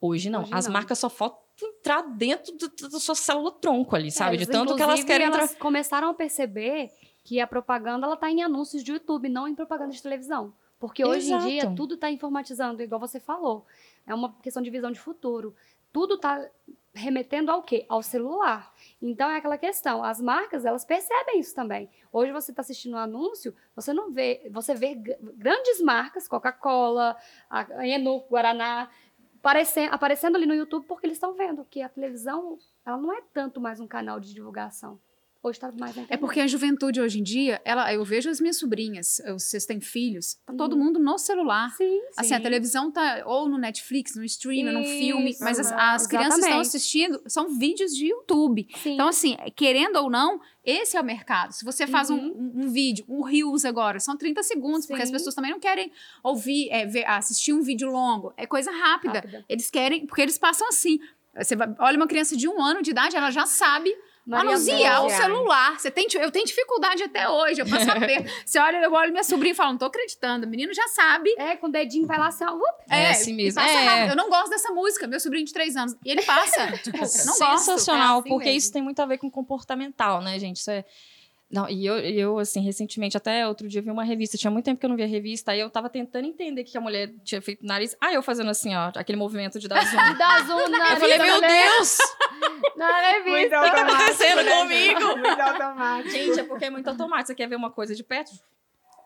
Hoje não, Hoje as não. marcas só faltam entrar dentro da sua célula tronco ali, sabe? É, de tanto que elas querem entrar. elas começaram a perceber que a propaganda ela tá em anúncios de YouTube, não em propaganda de televisão. Porque hoje Exato. em dia tudo está informatizando, igual você falou. É uma questão de visão de futuro. Tudo está remetendo ao quê? Ao celular. Então é aquela questão. As marcas elas percebem isso também. Hoje você está assistindo um anúncio, você não vê, você vê grandes marcas, Coca-Cola, a Enu, Guaraná, aparecendo, aparecendo ali no YouTube porque eles estão vendo que a televisão ela não é tanto mais um canal de divulgação. Hoje está mais na É porque a juventude hoje em dia, ela, eu vejo as minhas sobrinhas, eu- vocês têm filhos, tá todo mundo no celular. Sim, Assim, a sim. televisão tá ou no Netflix, no stream, num filme, mas as, as crianças estão assistindo, são vídeos de YouTube. Sim. Então, assim, querendo ou não, esse é o mercado. Se você faz um, Uhum. um, um vídeo, um Reels agora, são 30 segundos, porque as Sim. pessoas também não querem ouvir, é, ver- assistir um vídeo longo. É coisa rápida. Rápida. Eles querem, porque eles passam assim. Você vai- olha uma criança de um ano de idade, ela já sabe manusear o Boa. celular. Você tem, eu tenho dificuldade até hoje, eu passo aperto. Você olha, eu olho minha sobrinha e falo, não tô acreditando, o menino já sabe. É, com o dedinho vai lá assim, ó, up, É, assim mesmo. É. Eu não gosto dessa música, meu sobrinho de três anos. E ele passa. tipo, não gosto. Sensacional, é assim porque mesmo. isso tem muito a ver com comportamental, né, gente? Isso é. Não, e eu, eu, assim, recentemente, até outro dia, vi uma revista. Tinha muito tempo que eu não via revista, aí eu tava tentando entender o que a mulher tinha feito no nariz. Ah, eu fazendo assim, ó, aquele movimento de dar zoom. De dar zoom na eu falei, meu né? Deus! Na revista. Muito que tá automático, acontecendo né, comigo? Muito automático. Gente, é porque é muito automático. Você quer ver uma coisa de perto?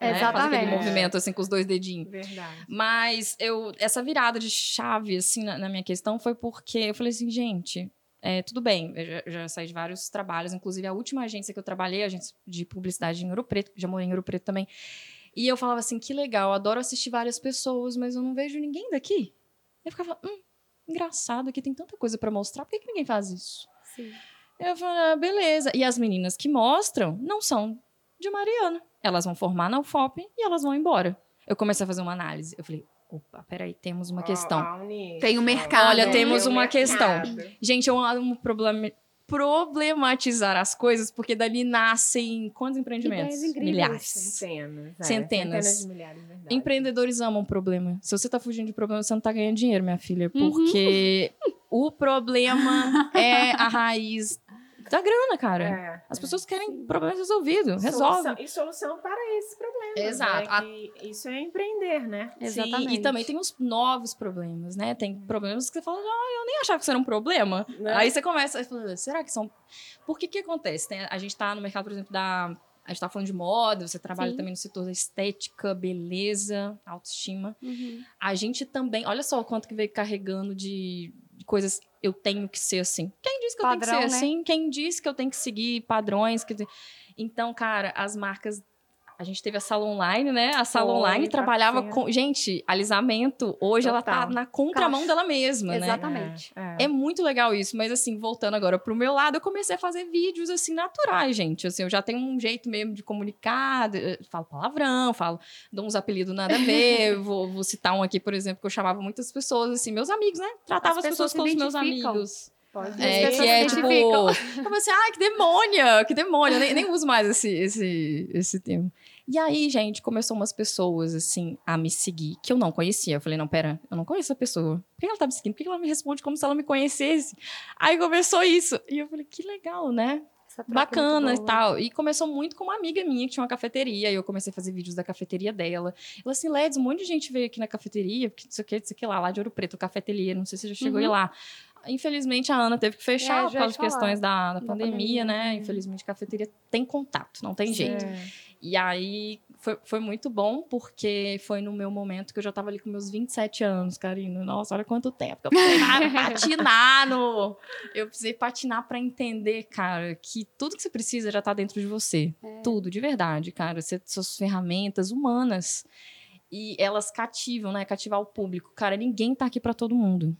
né? Faz aquele Exatamente. movimento assim com os dois dedinhos. Verdade. Mas eu, essa virada de chave, assim, na, na minha questão foi porque eu falei assim, gente, é, tudo bem, eu já, já saí de vários trabalhos, inclusive a última agência que eu trabalhei, a agência de publicidade em Ouro Preto, já morei em Ouro Preto também. E eu falava assim, que legal, adoro assistir várias pessoas, mas eu não vejo ninguém daqui. Eu ficava, hum, engraçado, aqui tem tanta coisa pra mostrar, por que, que ninguém faz isso? Sim. Eu falei, ah, beleza. E as meninas que mostram não são de Mariana. Elas vão formar na UFOP e elas vão embora. Eu comecei a fazer uma análise. Eu falei, opa, peraí, temos uma questão. Tem o mercado. Olha, temos uma questão. Gente, eu amo problema- problematizar as coisas, porque dali nascem quantos empreendimentos? Milhares. Centenas. é, Centenas. de milhares, verdade. Empreendedores amam problema. Se você tá fugindo de problema, você não tá ganhando dinheiro, minha filha. Uhum. Porque o problema é a raiz da grana, cara. É, As é. pessoas querem problema resolvido. Resolve. Solução- e solução para esse problema. Exato. Né? Que isso é empreender, né? Exatamente. Sim, e também tem os novos problemas, né? Tem problemas que você fala, ah, eu nem achava que isso era um problema. Né? Aí você começa a falar, será que são. Por que que acontece? Tem- a gente tá no mercado, por exemplo, da. A gente tá falando de moda, você trabalha Sim. também no setor da estética, beleza, autoestima. Uhum. A gente também. Olha só o quanto que veio carregando de, de coisas. Eu tenho que ser assim. Quem disse que eu Padrão, tenho que ser né? assim? Quem disse que eu tenho que seguir padrões? Que... Então, cara, as marcas. A gente teve a sala online, né? A sala Foi, online trabalhava patrocínio. com. Gente, alisamento, hoje ela tá Total. na contramão dela mesma, né? Exatamente. É, É muito legal isso, mas assim, voltando agora pro meu lado, eu comecei a fazer vídeos assim naturais, gente. Assim, eu já tenho um jeito mesmo de comunicar, eh, falo palavrão, falo, dou uns apelidos nada a ver. vou, vou citar um aqui, por exemplo, que eu chamava muitas pessoas assim, meus amigos, né? Tratava as, As pessoas, como os meus amigos. Pode É, pessoas que é tipo. identificam. Eu falei assim, ai, que demônia, que demônia. Eu nem, nem uso mais esse, esse, esse termo. E aí, gente, começou umas pessoas, assim, a me seguir, que eu não conhecia. Eu falei, não, pera, eu não conheço essa pessoa. Por que ela tá me seguindo? Por que ela me responde como se ela me conhecesse? Aí começou isso. E eu falei, que legal, né? É Bacana e tal. E começou muito com uma amiga minha que tinha uma cafeteria. E eu comecei a fazer vídeos da cafeteria dela. Ela assim, Leds, um monte de gente veio aqui na cafeteria, porque não sei o que, não sei o que lá, lá de Ouro Preto, cafeteria, não sei se você já chegou aí Uhum. lá. Infelizmente, a Ana teve que fechar É, por causa de questões da, da, Da pandemia, pandemia. né? Infelizmente, cafeteria tem contato, não tem jeito. É. E aí foi, foi muito bom, porque foi no meu momento que eu já tava ali com meus 27 anos, Karina. Nossa, olha quanto tempo eu precisei patinar no... Eu precisei patinar pra entender, cara, que tudo que você precisa já tá dentro de você. Tudo, de verdade, cara. Você, suas ferramentas humanas. E elas cativam, né? Cativar o público. Cara, ninguém tá aqui pra todo mundo.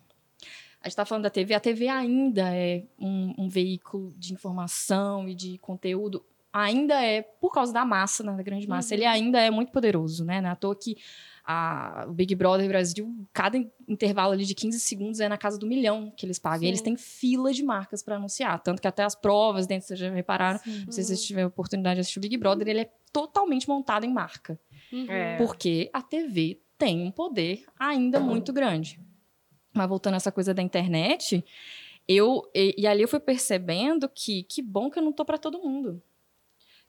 A gente tá falando da TV. A TV ainda é um, um veículo de informação e de conteúdo. Ainda é, por causa da massa, né, da grande massa, Uhum. ele ainda é muito poderoso, né? Não é à toa que a- o Big Brother Brasil, cada in- intervalo ali de 15 segundos é na casa do milhão que eles pagam. E Sim. eles têm fila de marcas para anunciar. Tanto que até as provas dentro, vocês já repararam, não sei se vocês tiverem a oportunidade de assistir o Big Brother, ele é totalmente montado em marca. Uhum. É. Porque a TV tem um poder ainda muito grande. Mas voltando a essa coisa da internet, eu e, e ali eu fui percebendo que que bom que eu não tô para todo mundo.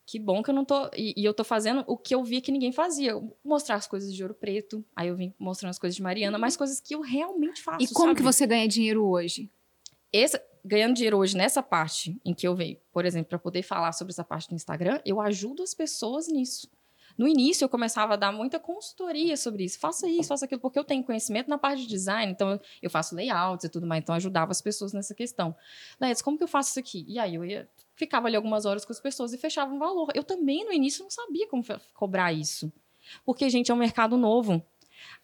Que bom que eu não tô. E, e eu tô fazendo o que eu via que ninguém fazia. Mostrar as coisas de ouro preto. Aí eu vim mostrando as coisas de Mariana, mas coisas que eu realmente faço. E como sabe? que você ganha dinheiro hoje? Esse- ganhando dinheiro hoje nessa parte em que eu venho, por exemplo, para poder falar sobre essa parte do Instagram, eu ajudo as pessoas nisso. No início, eu começava a dar muita consultoria sobre isso. Faça isso, faça aquilo, porque eu tenho conhecimento na parte de design, então eu, faço layouts e tudo mais, então eu ajudava as pessoas nessa questão. Ledes, como que eu faço isso aqui? E aí eu ia, ficava ali algumas horas com as pessoas e fechava um valor. Eu também, no início, não sabia como cobrar isso. Porque, gente, é um mercado novo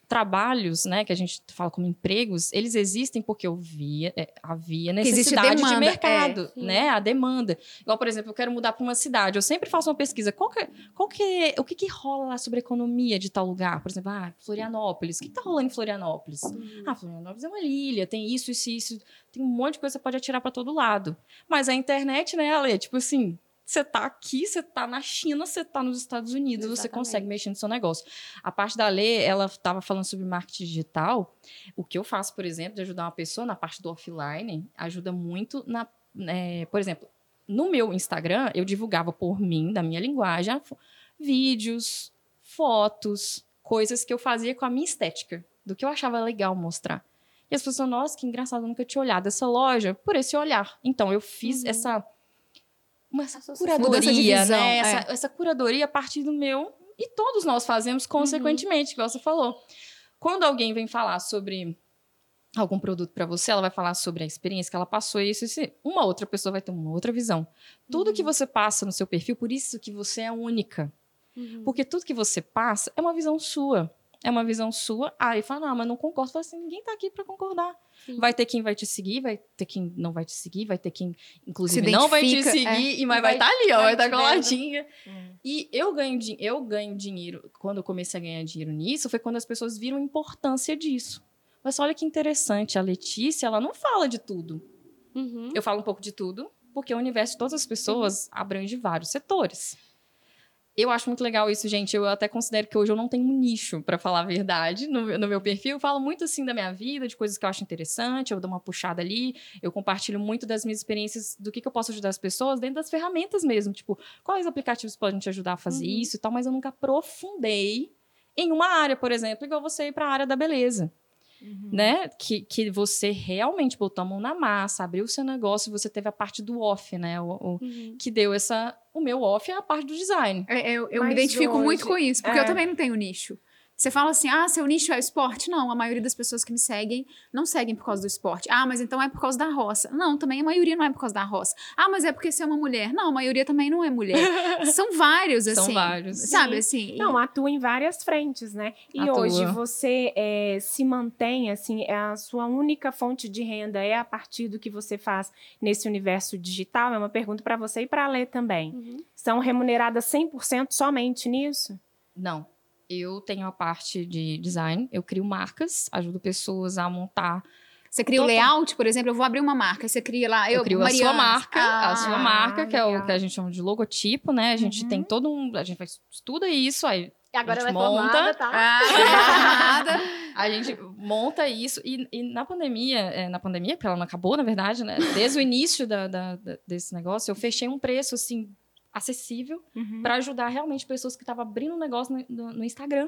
trabalhos, né, que a gente fala como empregos, eles existem porque eu via, é, havia necessidade de demanda, mercado, é, né, a demanda. Igual, por exemplo, eu quero mudar para uma cidade, eu sempre faço uma pesquisa, qual que, qual que é- o que que rola lá sobre a economia de tal lugar? Por exemplo, ah, Florianópolis, o que que tá rolando em Florianópolis? Ah, Florianópolis é uma ilha, tem isso, isso, isso, tem um monte de coisa que você pode atirar para todo lado. Mas a internet, né, Ale, tipo assim, você tá aqui, você tá na China, você tá nos Estados Unidos, você Exatamente. consegue mexer no seu negócio. A parte da Lê, ela estava falando sobre marketing digital. O que eu faço, por exemplo, de ajudar uma pessoa na parte do offline, ajuda muito na, né, por exemplo, no meu Instagram, eu divulgava por mim, da minha linguagem, vídeos, fotos, coisas que eu fazia com a minha estética, do que eu achava legal mostrar. E as pessoas, nossa, que engraçado, eu nunca tinha olhado essa loja por esse olhar. Então, eu fiz essa uma essa curadoria, né? é. Essa, essa curadoria a partir do meu E todos nós fazemos consequentemente, que você falou. Quando alguém vem falar sobre algum produto para você, ela vai falar sobre a experiência que ela passou e isso, isso, uma outra pessoa vai ter uma outra visão. Tudo que você passa no seu perfil, por isso que você é única. Uhum. Porque tudo que você passa é uma visão sua. É uma visão sua. Aí fala, não, mas não concordo. Fala assim, ninguém tá aqui para concordar. Sim. Vai ter quem vai te seguir, vai ter quem não vai te seguir, vai ter quem, inclusive, não vai te identifica, seguir, e mas vai estar ali, ó, vai vai estar vendo. coladinha. Hum. E eu ganho, eu ganho dinheiro. Quando eu comecei a ganhar dinheiro nisso, foi quando as pessoas viram a importância disso. Mas olha que interessante, a Letícia, ela não fala de tudo. Uhum. Eu falo um pouco de tudo, porque o universo de todas as pessoas abrange vários setores. Eu acho muito legal isso, gente. Eu até considero que hoje eu não tenho um nicho, pra falar a verdade, no, meu- no meu perfil. Eu falo muito assim da minha vida, de coisas que eu acho interessante, eu dou uma puxada ali, eu compartilho muito das minhas experiências, do que, que eu posso ajudar as pessoas dentro das ferramentas mesmo. Tipo, quais aplicativos podem te ajudar a fazer Uhum. isso e tal, mas eu nunca aprofundei em uma área, por exemplo, igual você ir pra área da beleza Uhum. né? Que, que você realmente botou a mão na massa, abriu o seu negócio e você teve a parte do off, né? O, o- Uhum. que deu essa. O meu off é a parte do design. É, Eu, eu me identifico hoje- muito com isso, porque é. eu também não tenho nicho. Você fala assim, ah, seu nicho é esporte? Não, a maioria das pessoas que me seguem não seguem por causa do esporte. Ah, mas então é por causa da roça. Não, também a maioria não é por causa da roça. Ah, mas é porque você é uma mulher. Não, a maioria também não é mulher. São vários, assim. São vários. Sabe, Sim. assim? Não, atua em várias frentes, né? E Atua. hoje você é, se mantém, assim, é a sua única fonte de renda é a partir do que você faz nesse universo digital? É uma pergunta para você e para a Lê também. Uhum. São remuneradas 100% somente nisso? Não. Eu tenho a parte de design, eu crio marcas, ajudo pessoas a montar. Você cria o layout, por exemplo, eu vou abrir uma marca. Você cria lá, eu, Eu, crio a Mariana. sua marca, a Ah, sua marca, que é o legal. que a gente chama de logotipo, né? A gente Uhum. tem todo um. A gente faz, estuda isso, aí E agora A ela é monta. formada, tá? Ah. A gente monta isso e, e na pandemia, é, na pandemia, porque ela não acabou, na verdade, né? Desde o início da, da- da- desse negócio, eu fechei um preço assim acessível Uhum. para ajudar realmente pessoas que estavam abrindo um negócio no, no- no Instagram,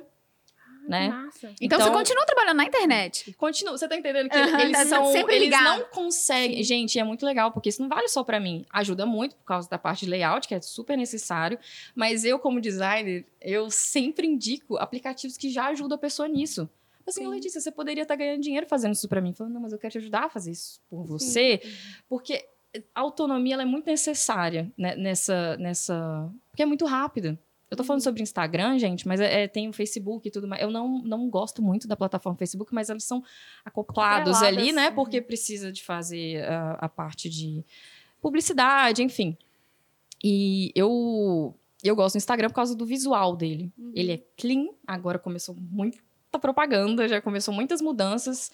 Que né? massa. Então, você continua trabalhando na internet. Continua, você tá entendendo que Aham, eles tá são, sempre eles ligado. não conseguem, gente, é muito legal porque isso não vale só para mim, ajuda muito por causa da parte de layout que é super necessário, mas eu como designer, eu sempre indico aplicativos que já ajudam a pessoa nisso. Assim, Sim. Letícia, você poderia estar ganhando dinheiro fazendo isso para mim. Falando, não, mas eu quero te ajudar a fazer isso por você, porque a autonomia é muito necessária né, nessa, nessa. Porque é muito rápida. Eu tô falando sobre Instagram, gente, mas é, é- tem o Facebook e tudo mais. Eu não, não gosto muito da plataforma Facebook, mas eles são acoplados ali, né? Porque precisa de fazer a, a parte de publicidade, enfim. E eu, eu gosto do Instagram por causa do visual dele. Uhum. Ele é clean, agora começou muita propaganda, já começou muitas mudanças.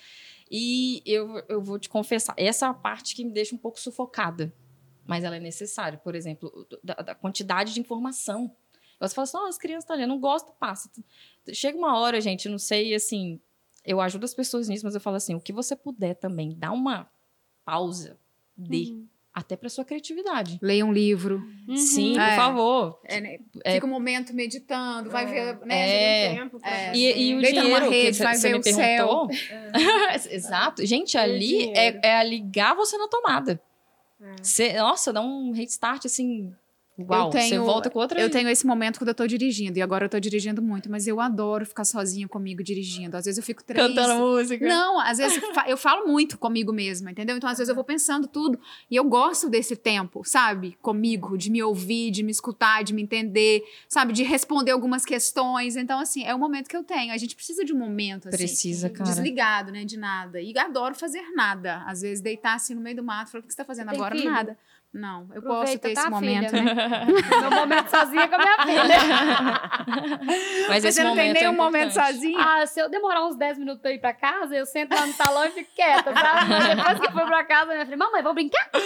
E eu, eu vou te confessar, essa é a parte que me deixa um pouco sufocada. Mas ela é necessária, por exemplo, da, da quantidade de informação. Você fala assim, oh, as crianças estão ali, eu não gosto, passa. Chega uma hora, gente, não sei, assim, eu ajudo as pessoas nisso, mas eu falo assim, o que você puder também, dá uma pausa, dê, Uhum. Até para sua criatividade. Leia um livro. Uhum. Sim, por É. favor. É, né? É. Fica um momento meditando, vai ver, né? É. Tem tempo pra É. E, e o Deita numa dinheiro rede, que você- vai você ver me o céu. perguntou. Exato. Gente, ali é, é ligar você na tomada. É. Você, nossa, dá um restart assim. Uau, você tenho- volta com outra. Eu tenho esse momento quando eu tô dirigindo, e agora eu tô dirigindo muito, mas eu adoro ficar sozinha comigo dirigindo. Às vezes eu fico três... cantando música. Não, às vezes eu fa- eu falo muito comigo mesma, entendeu? Então, às vezes eu vou pensando tudo. E eu gosto desse tempo, sabe? Comigo, de me ouvir, de me escutar, de me entender, sabe? De responder algumas questões. Então, assim, é o momento que eu tenho. A gente precisa de um momento, assim. Precisa, cara. Desligado, né? De nada. E adoro fazer nada. Às vezes deitar assim no meio do mato e falar: o que você tá fazendo Tem agora? filho? Nada. Não, eu posso Aproveita, ter tá, esse momento, filha? né? Meu momento sozinha com a minha filha. Mas esse você não tem momento nenhum é momento sozinho? Ah, se eu demorar uns 10 minutos pra ir pra casa, eu sento lá no salão e fico quieta, sabe? Mas depois que eu for pra casa, minha filha, mamãe, vamos brincar?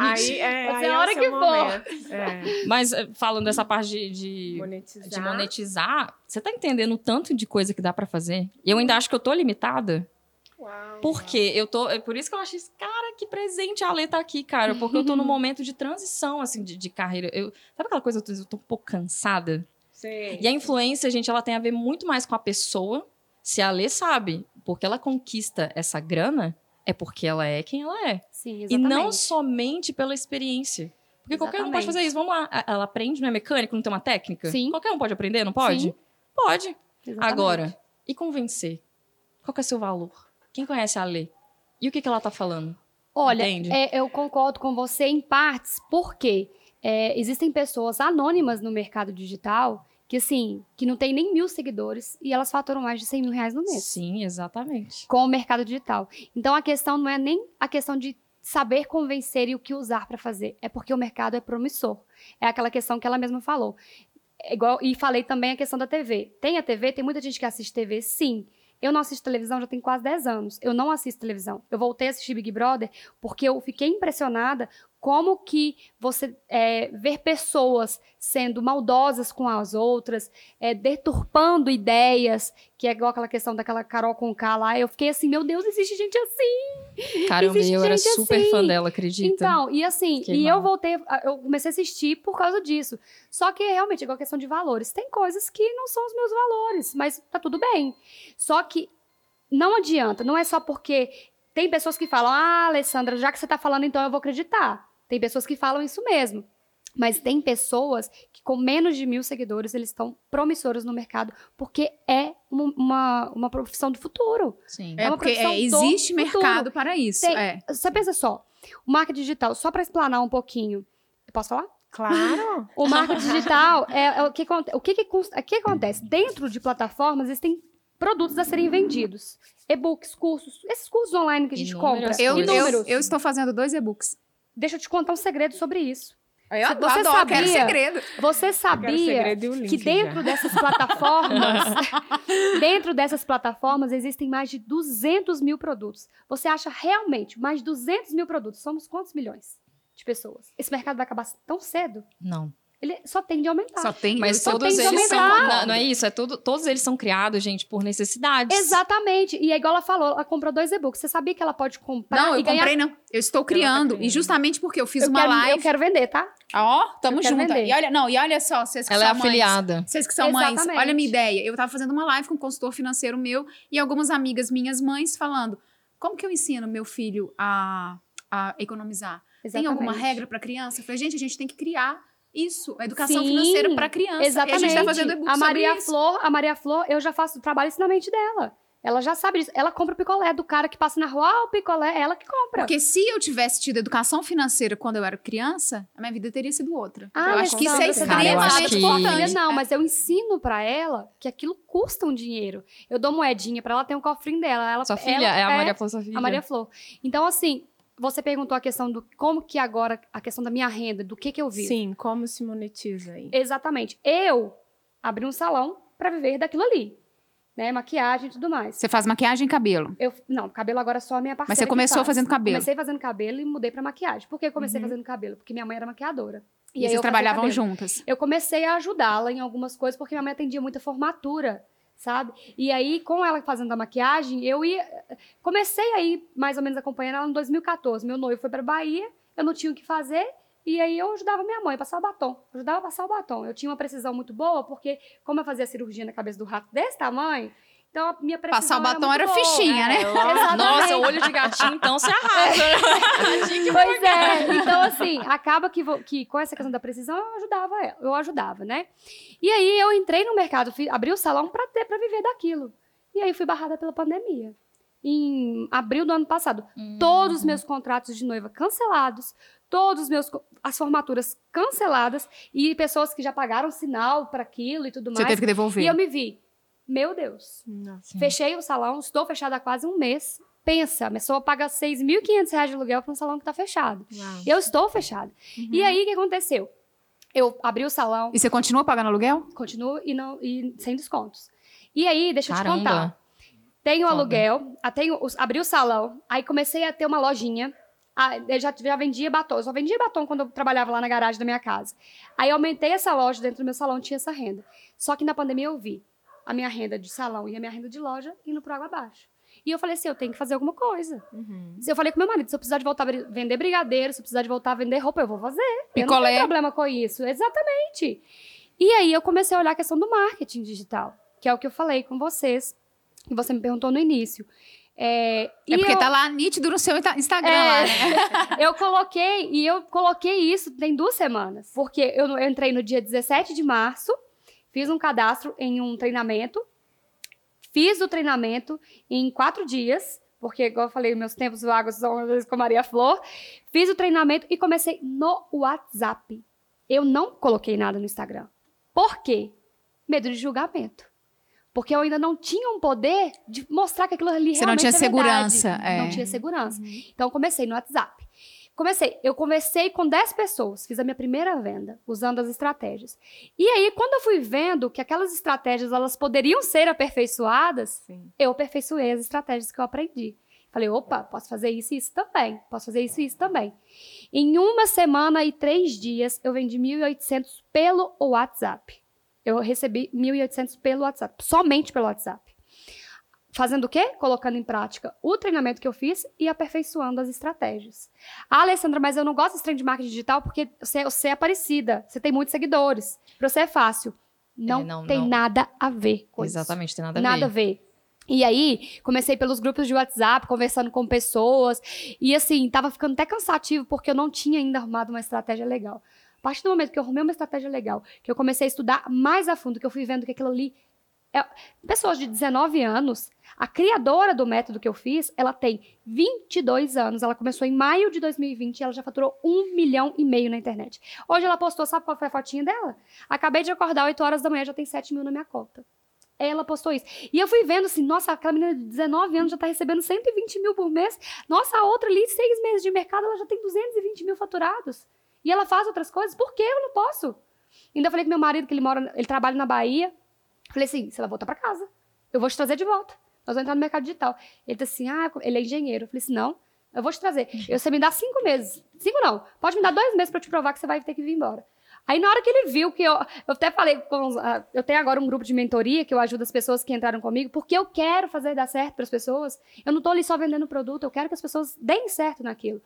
Aí, é, Pode aí a é o hora seu que for. É, Mas eh, falando dessa parte de, de, monetizar. de monetizar, você tá entendendo o tanto de coisa que dá pra fazer? E eu ainda acho que eu tô limitada. Uau. Por quê? Eu tô. É por isso que eu acho isso, cara, que presente a Ale tá aqui, cara. Porque eu tô num momento de transição, assim, de, de carreira. Eu, sabe aquela coisa, eu tô, eu tô um pouco cansada? Sei. E a influência, gente, ela tem a ver muito mais com a pessoa. Se a Lê sabe, porque ela conquista essa grana, é porque ela é quem ela é. Sim, E exatamente. não somente pela experiência. Porque qualquer um pode Exatamente. fazer isso. Vamos lá. Ela aprende, não é mecânico, não tem uma técnica? Sim. Qualquer um pode aprender, não pode? Sim. Pode. Exatamente. Agora, e convencer? Qual que é o seu valor? Quem conhece a Lê? E o que, que ela tá falando? Olha, é, eu concordo com você em partes, porque é, existem pessoas anônimas no mercado digital que, assim, que não tem nem mil seguidores e elas faturam mais de 100 mil reais no mês Sim, exatamente. com o mercado digital. Então, a questão não é nem a questão de saber convencer e o que usar para fazer, é porque o mercado é promissor. É aquela questão que ela mesma falou. É igual, e falei também a questão da TV. Tem a TV, tem muita gente que assiste TV, sim. Eu não assisto televisão já tem quase 10 anos. Eu não assisto televisão. Eu voltei a assistir Big Brother porque eu fiquei impressionada como que você é, ver pessoas sendo maldosas com as outras, é, deturpando ideias, que é igual aquela questão daquela Carol com K lá. Eu fiquei assim, meu Deus, existe gente assim. Caramba, Existe eu era gente super assim. fã dela, acredita? Então, e assim, Fiquei e mal. eu voltei, eu comecei a assistir por causa disso. Só que realmente, igual a questão de valores, tem coisas que não são os meus valores, mas tá tudo bem. Só que não adianta, não é só porque tem pessoas que falam, ah, Alessandra, já que você tá falando, então eu vou acreditar. Tem pessoas que falam isso mesmo. Mas tem pessoas que com menos de mil seguidores, eles estão promissores no mercado, porque é uma, uma, uma profissão do futuro. Sim. É, uma porque profissão é, do existe futuro. mercado para isso. Tem- É. Você pensa só, o marketing digital, só para explanar um pouquinho, eu posso falar? Claro. O marketing digital é, é o que o que, que, o que acontece dentro de plataformas existem produtos a serem vendidos, e-books, cursos, esses cursos online que a gente Inúmeras compra, Eu, eu, inúmeros. eu estou fazendo dois e-books. Deixa eu te contar um segredo sobre isso. Eu Você adoro, sabia? quero segredo. Você sabia segredo link que dentro já. dessas plataformas, dentro dessas plataformas existem mais de 200 mil produtos. Você acha realmente mais de 200 mil produtos? Somos quantos milhões de pessoas? Esse mercado vai acabar tão cedo? Não. Ele só tende a aumentar. Só tem. Mas só todos eles são. Não, não é isso, é tudo, todos eles são criados, gente, por necessidades. Exatamente. E é igual ela falou, ela comprou dois e-books. Você sabia que ela pode comprar Não, e eu ganhar... comprei, não. Eu estou criando. criando. E justamente porque eu fiz eu uma quero, live. eu quero vender, tá? Ó, tamo Eu quero junto. E olha, não, e olha só, vocês que Ela é são mães. afiliada. Vocês que são mães, Exatamente. olha a minha ideia. Eu tava fazendo uma live com um consultor financeiro meu e algumas amigas minhas mães falando: como que eu ensino meu filho a, a economizar? Tem alguma Exatamente. regra para criança? Eu falei, gente, a gente tem que criar isso, a educação Sim, financeira para criança. Exatamente. E a gente tá fazendo e-book a sobre Maria isso. Flor, a Maria Flor, eu já faço trabalho isso na mente dela. Ela já sabe disso. Ela compra o picolé do cara que passa na rua, ah, o picolé, é ela que compra. Porque se eu tivesse tido educação financeira quando eu era criança, a minha vida teria sido outra. Ah, eu mas acho que isso é Sandra, você Cara, eu acho extremamente que- importante. Filha, não, mas eu ensino pra ela que aquilo custa um dinheiro. Eu dou moedinha pra ela, tem um cofrinho dela. Ela, Sua filha ela é a Maria Flor, sua filha. A Maria Flor. Então, assim, você perguntou a questão do como que agora, a questão da minha renda, do que que eu vivo. Sim, como se monetiza aí? Exatamente. Eu abri um salão pra viver daquilo ali. Né? Maquiagem e tudo mais. Você faz maquiagem e cabelo. Eu, não, cabelo agora é só a minha parceira Mas você começou faz. fazendo cabelo. Comecei fazendo cabelo e mudei pra maquiagem. Por que eu comecei Uhum. fazendo cabelo? Porque minha mãe era maquiadora. E, aí vocês trabalhavam juntas. Eu comecei a ajudá-la em algumas coisas, porque minha mãe atendia muita formatura, sabe? E aí, com ela fazendo a maquiagem, eu ia. Comecei a ir mais ou menos acompanhando ela em 2014. Meu noivo foi pra Bahia, eu não tinha o que fazer. E aí eu ajudava minha mãe a passar o batom. Ajudava a passar o batom. Eu tinha uma precisão muito boa, porque como eu fazia cirurgia na cabeça do rato desse tamanho, então a minha precisão Passar o batom era boa. fichinha, né? Exatamente. Nossa, olho de gatinho, então você arrasa. Pois é, então assim, acaba que, vo- que com essa questão da precisão eu ajudava ela, eu ajudava, né? E aí eu entrei no mercado, fui- abri o salão pra ter para viver daquilo. E aí fui barrada pela pandemia. Em abril do ano passado, todos os meus contratos de noiva cancelados, todos os meus as formaturas canceladas e pessoas que já pagaram sinal para aquilo e tudo Você mais. teve que devolver. E eu me vi, meu Deus, Nossa. Fechei o salão, estou fechada há quase um mês. Pensa, a pessoa paga 6.500 reais de aluguel para um salão que está fechado. Uau. Eu estou fechada. E aí, o que aconteceu? Eu abri o salão, E você continua pagando aluguel? continuo e, não, e sem descontos. E aí, deixa eu te Caramba. contar. Tenho Foda. aluguel, tenho, abri o salão, aí comecei a ter uma lojinha. Ah, eu já, já vendia batom. Eu só vendia batom quando eu trabalhava lá na garagem da minha casa. Aí aumentei essa loja dentro do meu salão, tinha essa renda. Só que na pandemia eu vi a minha renda de salão e a minha renda de loja indo por água abaixo. E eu falei assim, eu tenho que fazer alguma coisa. Uhum. Eu falei com meu marido, se eu precisar de voltar a vender brigadeiro, se eu precisar de voltar a vender roupa, eu vou fazer. Eu não Picolé. tenho problema com isso. Exatamente. E aí eu comecei a olhar a questão do marketing digital, que é o que eu falei com vocês, que você me perguntou no início. É, e É porque eu, tá lá nítido no seu Insta- Instagram É. lá, né? eu coloquei, e eu coloquei isso tem duas semanas. Porque eu, eu entrei no dia 17 de março, fiz um cadastro em um treinamento, fiz o treinamento em quatro dias, porque, igual eu falei, meus tempos vagos são às vezes com a Maria Flor. Fiz o treinamento e comecei no WhatsApp. Eu não coloquei nada no Instagram. Por quê? Medo de julgamento. Porque eu ainda não tinha um poder de mostrar que aquilo ali Você não realmente tinha é segurança, é. Não tinha segurança. Então, eu comecei no WhatsApp. Comecei, eu conversei com 10 pessoas, fiz a minha primeira venda, usando as estratégias. E aí, quando eu fui vendo que aquelas estratégias elas poderiam ser aperfeiçoadas, Sim. eu aperfeiçoei as estratégias que eu aprendi. Falei, opa, posso fazer isso e isso também. Posso fazer isso e isso também. Em uma semana e três dias, eu vendi 1.800 pelo WhatsApp. Eu recebi 1.800 pelo WhatsApp, somente pelo WhatsApp. Fazendo o quê? Colocando em prática o treinamento que eu fiz e aperfeiçoando as estratégias. Ah, Alessandra, mas eu não gosto desse trem de marketing digital porque você, você é aparecida, você tem muitos seguidores. Pra você é fácil. Não, É, não, tem não. nada a ver com isso. Exatamente, tem nada a Nada a ver. ver. E aí, comecei pelos grupos de WhatsApp, conversando com pessoas. E assim, tava ficando até cansativo, porque eu não tinha ainda arrumado uma estratégia legal. A partir do momento que eu arrumei uma estratégia legal, que eu comecei a estudar mais a fundo, que eu fui vendo que aquilo ali. É... Pessoas de 19 anos, a criadora do método que eu fiz, ela tem 22 anos. Ela começou em maio de 2020 e ela já faturou um milhão e meio na internet. Hoje ela postou, sabe qual foi a fotinha dela? Acabei de acordar 8 horas da manhã, já tem 7 mil na minha conta. Ela postou isso. E eu fui vendo assim, nossa, aquela menina de 19 anos já tá recebendo 120 mil por mês. Nossa, a outra ali, seis meses de mercado, ela já tem 220 mil faturados. E ela faz outras coisas. Por que eu não posso? Ainda falei com meu marido, que ele mora, ele trabalha na Bahia. Falei assim, você vai voltar pra casa. Eu vou te trazer de volta. Nós vamos entrar no mercado digital. Ele disse assim, ah, ele é engenheiro. Eu falei assim, não, eu vou te trazer. Eu, você me dá cinco meses. Cinco não. Pode me dar dois meses eu te provar que você vai ter que vir embora. Aí, na hora que ele viu que eu. Eu até falei com. ah, Eu tenho agora um grupo de mentoria que eu ajudo as pessoas que entraram comigo, porque eu quero fazer dar certo para as pessoas. Eu não tô ali só vendendo produto, eu quero que as pessoas deem certo naquilo.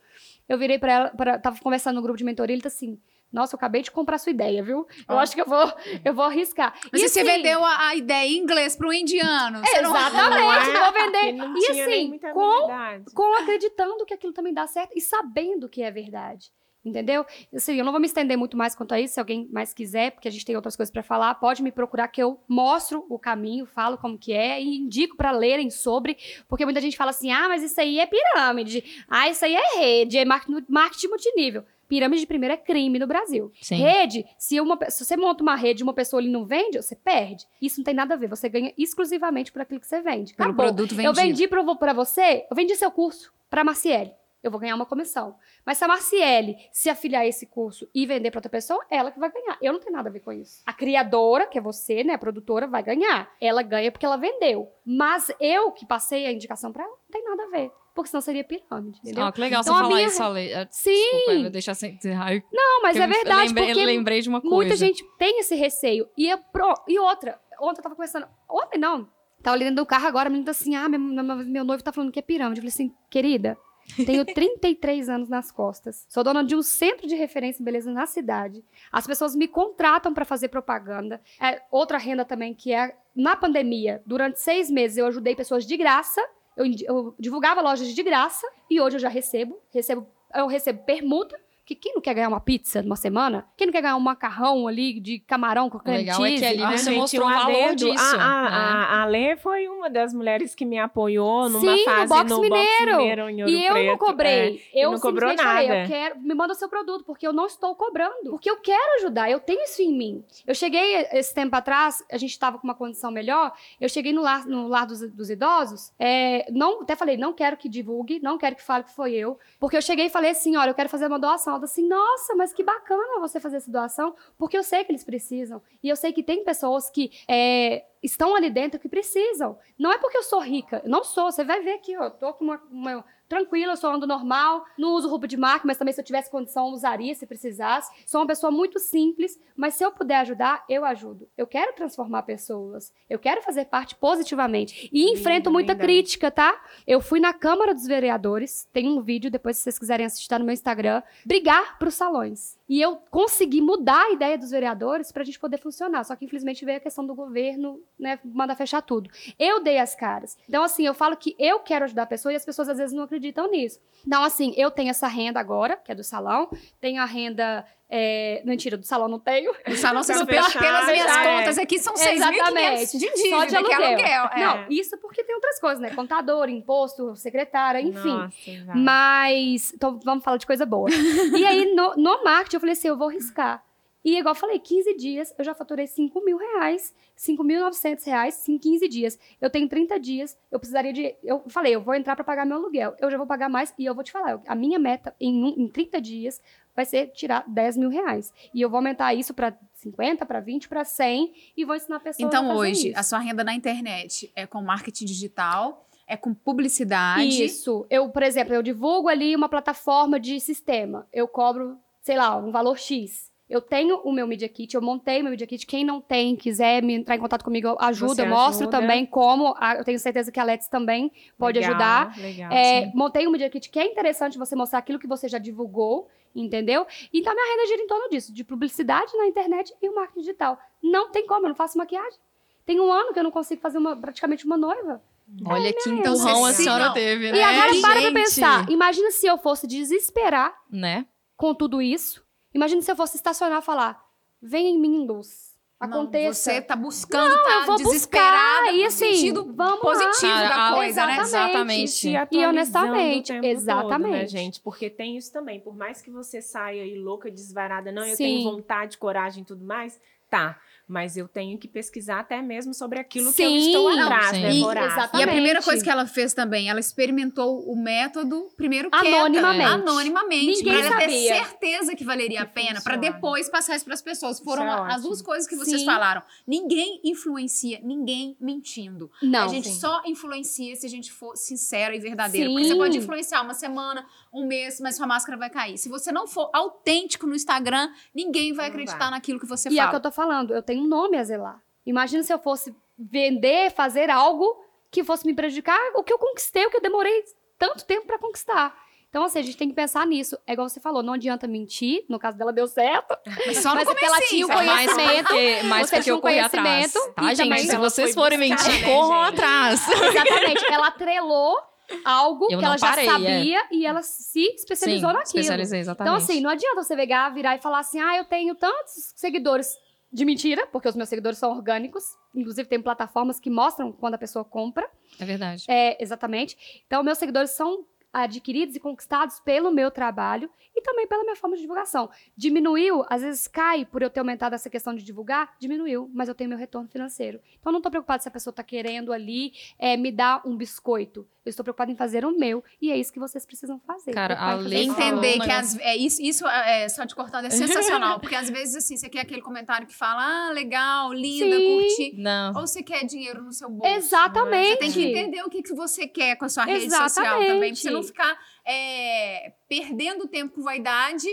Eu virei para ela, pra, tava conversando no grupo de mentoria, ele tá assim. Nossa, eu acabei de comprar sua ideia, viu? Eu Ah. acho que eu vou, eu vou arriscar. Mas E se você assim, vendeu a, a ideia em inglês para um indiano. Exatamente, Não vou vender. E não E assim, com com acreditando que aquilo também dá certo e sabendo que é verdade. Entendeu? Assim, eu não vou me estender muito mais quanto a isso, se alguém mais quiser, porque a gente tem outras coisas para falar, pode me procurar que eu mostro o caminho, falo como que é e indico para lerem sobre, porque muita gente fala assim: "Ah, mas isso aí é pirâmide. Ah, isso aí é rede, é marketing multinível". Pirâmide de primeiro é crime no Brasil. Sim. Rede, se, uma, se você monta uma rede e uma pessoa ali não vende, você perde. Isso não tem nada a ver. Você ganha exclusivamente por aquilo que você vende. Pelo Acabou. produto vendido. Eu vendi pra você, eu vendi seu curso pra Marciele. Eu vou ganhar uma comissão. Mas se a Marciele se afiliar a esse curso e vender pra outra pessoa, ela que vai ganhar. Eu não tenho nada a ver com isso. A criadora, que é você, né, a produtora, vai ganhar. Ela ganha porque ela vendeu. Mas eu que passei a indicação pra ela, não tem nada a ver. Porque senão seria pirâmide, entendeu? Ah, que legal Então, você falar minha- isso, Ale. É, Sim, Desculpa, eu deixar sem. Ai, não, mas eu é verdade, lembrei, porque lembrei de uma coisa. Muita gente tem esse receio. E, é pro- e outra, ontem eu tava conversando. Ontem não. Tava ali dentro do carro agora, a menina tá assim: ah, meu, meu- meu noivo tá falando que é pirâmide. Eu falei assim, querida, tenho 33 anos nas costas. Sou dona de um centro de referência em beleza na cidade. As pessoas me contratam pra fazer propaganda. É, outra renda também, que é na pandemia, durante seis meses eu ajudei pessoas de graça. Eu, eu divulgava lojas de graça e hoje eu já recebo. recebo eu recebo permuta. Que quem não quer ganhar uma pizza numa semana? Quem não quer ganhar um macarrão ali de camarão com O creme legal é que cheese? ali Ah, você mostrou um o valor adendo. disso. A, a, né? a, a Lê foi uma das mulheres que me apoiou numa Sim, no fase Box no Mineiro. Box Mineiro em Ouro E eu não Preto, cobrei. é. eu não cobrou simplesmente falei, nada. eu quero, me manda seu produto, porque eu não estou cobrando. Porque eu quero ajudar, eu tenho isso em mim. Eu cheguei esse tempo atrás, a gente estava com uma condição melhor, eu cheguei no lar, no lar dos, dos idosos, é, não, até falei, não quero que divulgue, não quero que fale que foi eu, porque eu cheguei e falei assim, olha, eu quero fazer uma doação. Disse assim, nossa, mas que bacana você fazer essa doação, porque eu sei que eles precisam. E eu sei que tem pessoas que é, estão ali dentro que precisam. Não é porque eu sou rica, não sou. Você vai ver aqui, ó, eu tô com uma, uma tranquila, eu sou ando normal, não uso roupa de marca, mas também se eu tivesse condição, eu usaria se precisasse. Sou uma pessoa muito simples, mas se eu puder ajudar, eu ajudo. Eu quero transformar pessoas, eu quero fazer parte positivamente. E Linda, enfrento muita linda. crítica, tá? Eu fui na Câmara dos Vereadores, tem um vídeo, depois se vocês quiserem assistir tá no meu Instagram, brigar pros salões. E eu consegui mudar a ideia dos vereadores para a gente poder funcionar. Só que, infelizmente, veio a questão do governo, né, mandar fechar tudo. Eu dei as caras. Então, assim, eu falo que eu quero ajudar a pessoa e as pessoas às vezes não acreditam nisso. Então, assim, eu tenho essa renda agora, que é do salão, tenho a renda. É... Mentira, do salão não tenho. O salão, pelas, fechar, pelas minhas já é. contas aqui, são 6.500 Exatamente. de dívida, Só de que é aluguel. aluguel. é. Não, isso porque tem outras coisas, né? Contador, imposto, secretária, enfim. Nossa. Mas, então vamos falar de coisa boa. e aí, no, no marketing, eu falei assim, eu vou riscar. E igual eu falei, 15 dias, eu já faturei 5 mil reais, 5.900 reais em 15 dias. Eu tenho 30 dias, eu precisaria de... Eu falei, eu vou entrar para pagar meu aluguel. Eu já vou pagar mais e eu vou te falar, a minha meta em, um- em 30 dias vai ser tirar 10 mil reais. E eu vou aumentar isso para 50, para 20, para 100 e vou ensinar a pessoa a Então, fazer hoje, isso. a sua renda na internet é com marketing digital, é com publicidade. Isso. Eu, por exemplo, eu divulgo ali uma plataforma de sistema. Eu cobro, sei lá, um valor X. Eu tenho o meu Media Kit, eu montei o meu Media Kit. Quem não tem, quiser me entrar em contato comigo, eu ajudo, Você eu mostro ajuda. também como. a- eu tenho certeza que a Let's também pode Legal, ajudar. Legal. É, montei um Media Kit que é interessante você mostrar aquilo que você já divulgou, entendeu? Então, minha renda gira em torno disso, de publicidade na internet e o marketing digital. Não tem como, eu não faço maquiagem. Tem um ano que eu não consigo fazer uma, praticamente uma noiva. Olha que Então, empurrão a senhora não. teve, né? E agora, para pra gente? pensar. Imagina se eu fosse desesperar Né? com tudo isso. Imagina se eu fosse estacionar e falar: venha em mim, luz. Não, Aconteça. Você tá buscando, tá eu vou desesperada buscar, e assim, sentido vamos positivo Cara, da a- coisa, né? exatamente. Exatamente. se E honestamente, tempo Todo, né, exatamente. gente? Porque tem isso também. Por mais que você saia aí louca, desvarada, não, eu Sim. tenho vontade, coragem e tudo mais, tá. Mas eu tenho que pesquisar até mesmo sobre aquilo que eu Sim. estou Não, atrás, sim. né, E-. E a primeira coisa que ela fez também, ela experimentou o método primeiro quieta, Anonimamente. anonimamente, Ninguém para ela ter certeza que valeria a Que pena, para depois passar isso para as pessoas. Foram é as duas coisas que vocês Sim. falaram. Ninguém influencia, ninguém mentindo. Não, a gente sim. só influencia se a gente for sincero e verdadeiro. Porque Sim. você pode influenciar uma semana, um mês, mas sua máscara vai cair. Se você não for autêntico no Instagram, ninguém vai Não acreditar vai. naquilo que você E é o que fala. eu tô falando, eu tenho um nome a zelar. Imagina se eu fosse vender, fazer algo que fosse me prejudicar, o que eu conquistei, o que eu demorei tanto tempo pra conquistar. Então, assim, a gente tem que pensar nisso. É igual você falou, não adianta mentir. No caso dela, deu certo. Mas só no Mas é porque ela tinha o mais conhecimento, porque, mais porque tinha eu um corri atrás. conhecimento Tá, e gente? Se vocês forem mentir, né, corram atrás. Exatamente. Ela atrelou algo Eu que ela já parei, é. sabia e ela se especializou Sim, naquilo. especializei, exatamente. Então, assim, não adianta você pegar, virar e falar assim: ah, eu tenho tantos seguidores de mentira, porque os meus seguidores são orgânicos. Inclusive, tem plataformas que mostram quando a pessoa compra. É verdade. É, exatamente. Então, meus seguidores são adquiridos e conquistados pelo meu trabalho e também pela minha forma de divulgação. Diminuiu, às vezes cai por eu ter aumentado essa questão de divulgar, diminuiu, mas eu tenho meu retorno financeiro. Então, eu não estou preocupada se a pessoa está querendo ali é, me dar um biscoito. Eu estou preocupada em fazer o meu e é isso que vocês precisam fazer. Cara, Preocupar em a fazer Lei o seu. falou entender que as, é isso, isso é, só te cortando é sensacional, porque às vezes assim, você quer aquele comentário que fala, ah, legal, linda, Sim. curti, Não. ou você quer dinheiro no seu bolso. Exatamente. Você tem que entender o que, que você quer com a sua rede social Exatamente. também, não ficar é, perdendo tempo com vaidade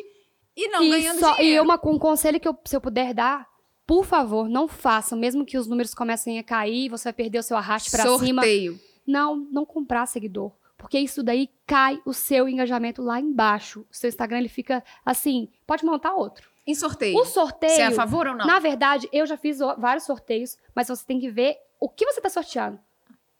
e não e ganhando só- dinheiro. E uma, um conselho que eu, se eu puder dar, por favor, não façam, mesmo que os números comecem a cair, você vai perder o seu arraste pra cima. Sorteio. Não, não comprar seguidor. Porque isso daí cai o seu engajamento lá embaixo. O seu Instagram, ele fica assim, pode montar outro. Em sorteio. O sorteio, Você é a favor ou não? na verdade, eu já fiz vários sorteios, mas você tem que ver o que você tá sorteando.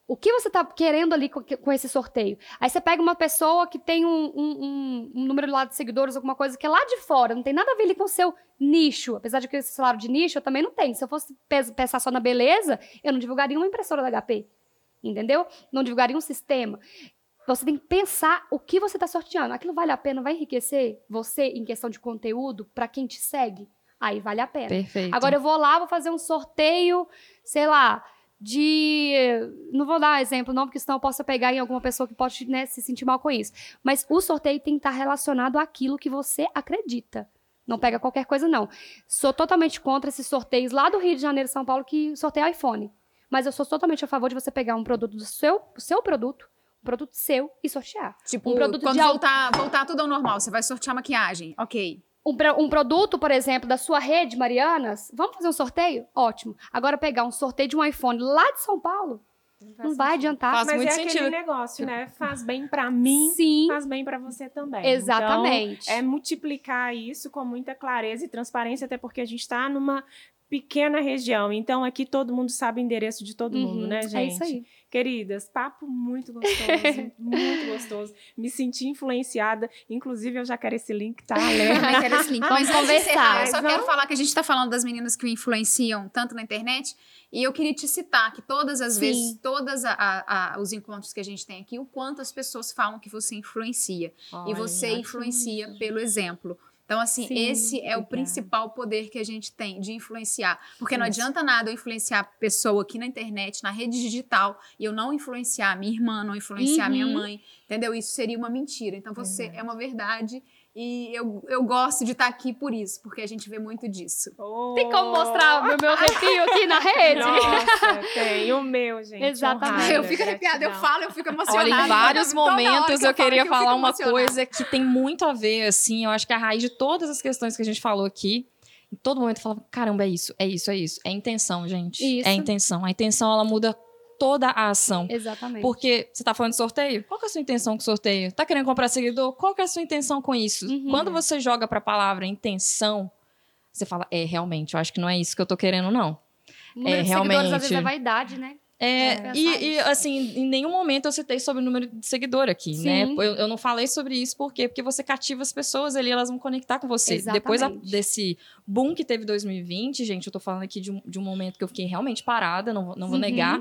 O que você tá querendo ali com, com esse sorteio? Aí você pega uma pessoa que tem um, um- um- número lá de seguidores, alguma coisa que é lá de fora, não tem nada a ver ali com o seu nicho. Apesar de que esse salário de nicho eu também não tenho. Se eu fosse pensar só na beleza, eu não divulgaria uma impressora da HP. Entendeu? Não divulgaria um sistema. Você tem que pensar o que você está sorteando. Aquilo vale a pena? Vai enriquecer você em questão de conteúdo para quem te segue? Aí vale a pena. Perfeito. Agora eu vou lá, vou fazer um sorteio, sei lá, de. Não vou dar exemplo, não, porque senão eu posso pegar em alguma pessoa que pode né, se sentir mal com isso. Mas o sorteio tem que estar relacionado àquilo que você acredita. Não pega qualquer coisa, não. Sou totalmente contra esses sorteios lá do Rio de Janeiro São Paulo que sorteia iPhone. Mas eu sou totalmente a favor de você pegar um produto do seu, o seu produto, um produto seu e sortear. Tipo, um produto quando de voltar, voltar tudo ao normal, você vai sortear maquiagem. Ok. Um, um produto, por exemplo, da sua rede, Marianas, vamos fazer um sorteio? Ótimo. Agora pegar um sorteio de um iPhone lá de São Paulo, Não vai adiantar. Faz Mas muito é sentido. aquele negócio, né? Faz bem pra mim, Sim, faz bem pra você também. exatamente. Então, é multiplicar isso com muita clareza e transparência, até porque a gente está numa pequena região. Então, aqui todo mundo sabe o endereço de todo mundo, Uhum, né, gente? É isso aí. Queridas, papo muito gostoso, muito gostoso. Me senti influenciada. Inclusive, eu já quero esse link, tá, também quero esse link. Vamos conversar. eu só Vamos. quero falar que a gente tá falando das meninas que influenciam tanto na internet. E eu queria te citar que todas as Sim. vezes, todos os encontros que a gente tem aqui, o quanto as pessoas falam que você influencia. e você influencia pelo exemplo. Então, assim, Sim, esse é o principal poder que a gente tem de influenciar. Porque não adianta nada eu influenciar a pessoa aqui na internet, na rede digital, e eu não influenciar a minha irmã, não influenciar a minha Uhum. mãe. Entendeu? Isso seria uma mentira. Então, você é uma verdade. E eu, eu gosto de estar aqui por isso, porque a gente vê muito disso. Tem como mostrar o meu, meu arrepio aqui na rede? Nossa, tem o meu, gente. Exatamente. honrada, eu fico arrepiada, eu falo, eu fico emocionada. Olha, em vários momentos que eu, falo queria aqui, eu falar uma coisa que tem muito a ver, assim. Eu acho que a raiz de todas as questões que a gente falou aqui, em todo momento eu falava: caramba, é isso, é isso, é isso. É intenção, gente. Isso. É intenção. A intenção, ela muda toda a ação. Exatamente. Porque você tá falando de sorteio? Qual é a sua intenção com o sorteio? Tá querendo comprar seguidor? Qual que é a sua intenção com isso? Uhum. Quando você joga pra palavra intenção, você fala, é, realmente, eu acho que não é isso que eu tô querendo, não. O número é, de seguidores, às vezes, realmente. é vaidade, né? É, É, e, e, assim, em nenhum momento eu citei sobre o número de seguidor aqui, Sim. né? Eu, eu não falei sobre isso, por quê? Porque você cativa as pessoas ali, elas vão conectar com você. Exatamente. Depois a- desse boom que teve 2020, gente, eu tô falando aqui de um, de um momento que eu fiquei realmente parada, não, vou- não vou Uhum. negar.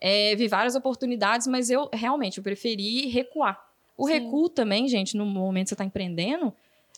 É, vi várias oportunidades, mas eu realmente eu preferi recuar. O Sim. recuo também, gente, no momento que você está empreendendo,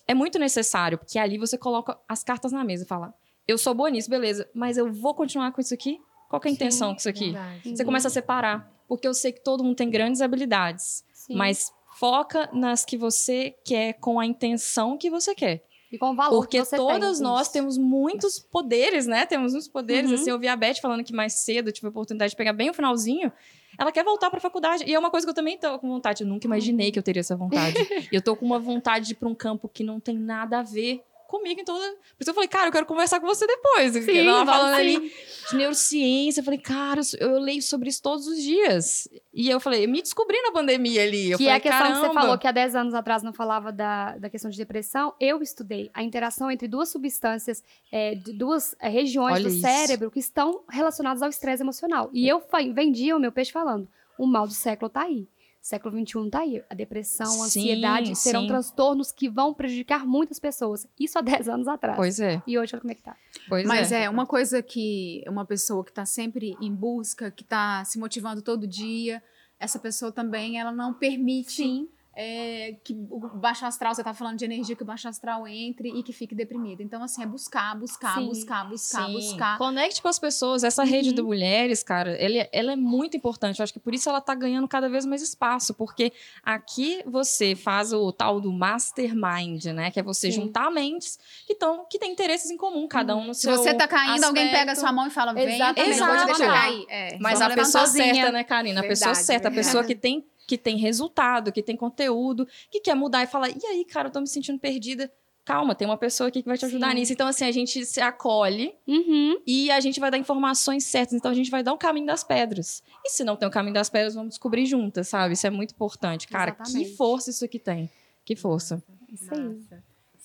é muito necessário, porque ali você coloca as cartas na mesa e fala: eu sou boa nisso, beleza, mas eu vou continuar com isso aqui? Qual que é a intenção com isso aqui? Verdade. Você começa a separar, porque eu sei que todo mundo tem grandes habilidades, Sim. mas foca nas que você quer com a intenção que você quer. E com o valor Porque que você todas tem. nós Isso. temos muitos poderes, né? Temos muitos poderes. Uhum. Assim, eu vi a Beth falando que mais cedo eu tive a oportunidade de pegar bem o finalzinho. Ela quer voltar pra faculdade. E é uma coisa que eu também tô com vontade. Eu nunca imaginei que eu teria essa vontade. eu tô com uma vontade de ir pra um campo que não tem nada a ver comigo em toda. Por isso eu falei, cara, eu quero conversar com você depois. Sim, ela vamos falando ali de neurociência. Eu falei, cara, eu, eu leio sobre isso todos os dias. E eu falei, eu me descobri na pandemia ali. Eu que falei, é a questão que você "Caramba." falou que há 10 anos atrás não falava da, da questão de depressão. Eu estudei a interação entre duas substâncias, é, de duas é, regiões Olha do isso. cérebro que estão relacionadas ao estresse emocional. E eu fa- vendia o meu peixe falando: o mal do século tá aí. Século XXI tá aí. A depressão, a Sim, ansiedade serão sim. transtornos que vão prejudicar muitas pessoas. Isso há 10 anos atrás. Pois é, E hoje, olha como é que tá. pois Mas é. é. uma coisa que uma pessoa que está sempre em busca, que está se motivando todo dia, essa pessoa também ela não permite Sim. É, que o baixo astral, você tá falando de energia, que o baixo astral entre e que fique deprimido. Então, assim, é buscar, buscar, Sim. buscar, buscar, Sim. buscar. Conecte com as pessoas. Essa rede Uhum. de mulheres, cara, ela, é- ela é muito importante. Eu acho que por isso ela tá ganhando cada vez mais espaço. Porque aqui você faz o tal do mastermind, né? Que é você Sim. juntar mentes que, tão, que têm interesses em comum, cada um no Se seu você tá caindo, alguém aspecto. pega a sua mão e fala, vem, Exatamente. também, vou te deixar cair. É, Mas a pessoa certa, né, Karina? A pessoa certa, a pessoa que tem, que tem resultado, que tem conteúdo, que quer mudar e fala: e aí, cara, eu tô me sentindo perdida. Calma, tem uma pessoa aqui que vai te ajudar Sim. nisso. Então, assim, a gente se acolhe Uhum. e a gente vai dar informações certas. Então, a gente vai dar o caminho das pedras. E se não tem o caminho das pedras, vamos descobrir juntas, sabe? Isso é muito importante. Cara, Exatamente. que força isso aqui tem. Que força. Isso aí.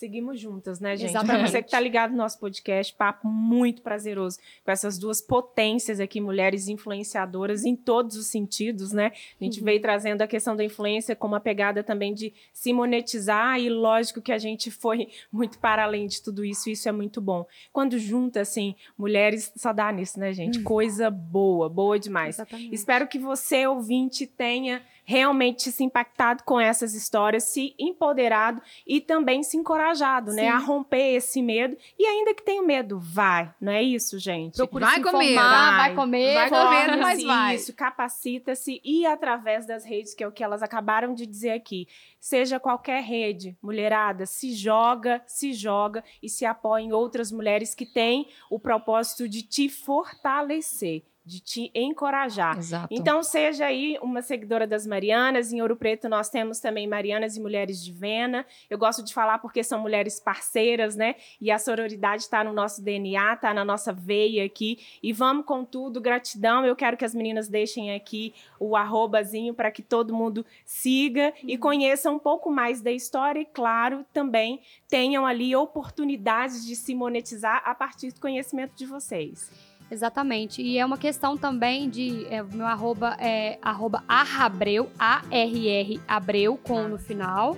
Seguimos juntas, né, gente? Para Exatamente. você que tá ligado no nosso podcast, papo muito prazeroso com essas duas potências aqui, mulheres influenciadoras em todos os sentidos, né? A gente Uhum. veio trazendo a questão da influência com uma pegada também de se monetizar e lógico que a gente foi muito para além de tudo isso, e isso é muito bom. Quando junta, assim, mulheres, só dá nisso, né, gente? Coisa boa, boa demais. Exatamente. Espero que você, ouvinte, tenha realmente se impactado com essas histórias, se empoderado e também se encorajado, né? Sim. A romper esse medo. E ainda que tenha medo, vai. Não é isso, gente? Procure Vai se com medo, informar, vai. vai comer, Vai com vai medo, mas vai. Isso, capacita-se e através das redes, que é o que elas acabaram de dizer aqui. Seja qualquer rede, mulherada, se joga, se joga e se apoia em outras mulheres que têm o propósito de te fortalecer. De te encorajar. Exato. Então, seja aí uma seguidora das Marianas. Em Ouro Preto, nós temos também Marianas e Mulheres de Vena. Eu gosto de falar porque são mulheres parceiras, né? E a sororidade está no nosso DNA, está na nossa veia aqui. E vamos com tudo, gratidão. Eu quero que as meninas deixem aqui o arrobazinho para que todo mundo siga e conheça um pouco mais da história e, claro, também tenham ali oportunidades de se monetizar a partir do conhecimento de vocês. Exatamente. E é uma questão também de. É, meu arroba é arroba arrabreu, A-R-R Abreu, com no final.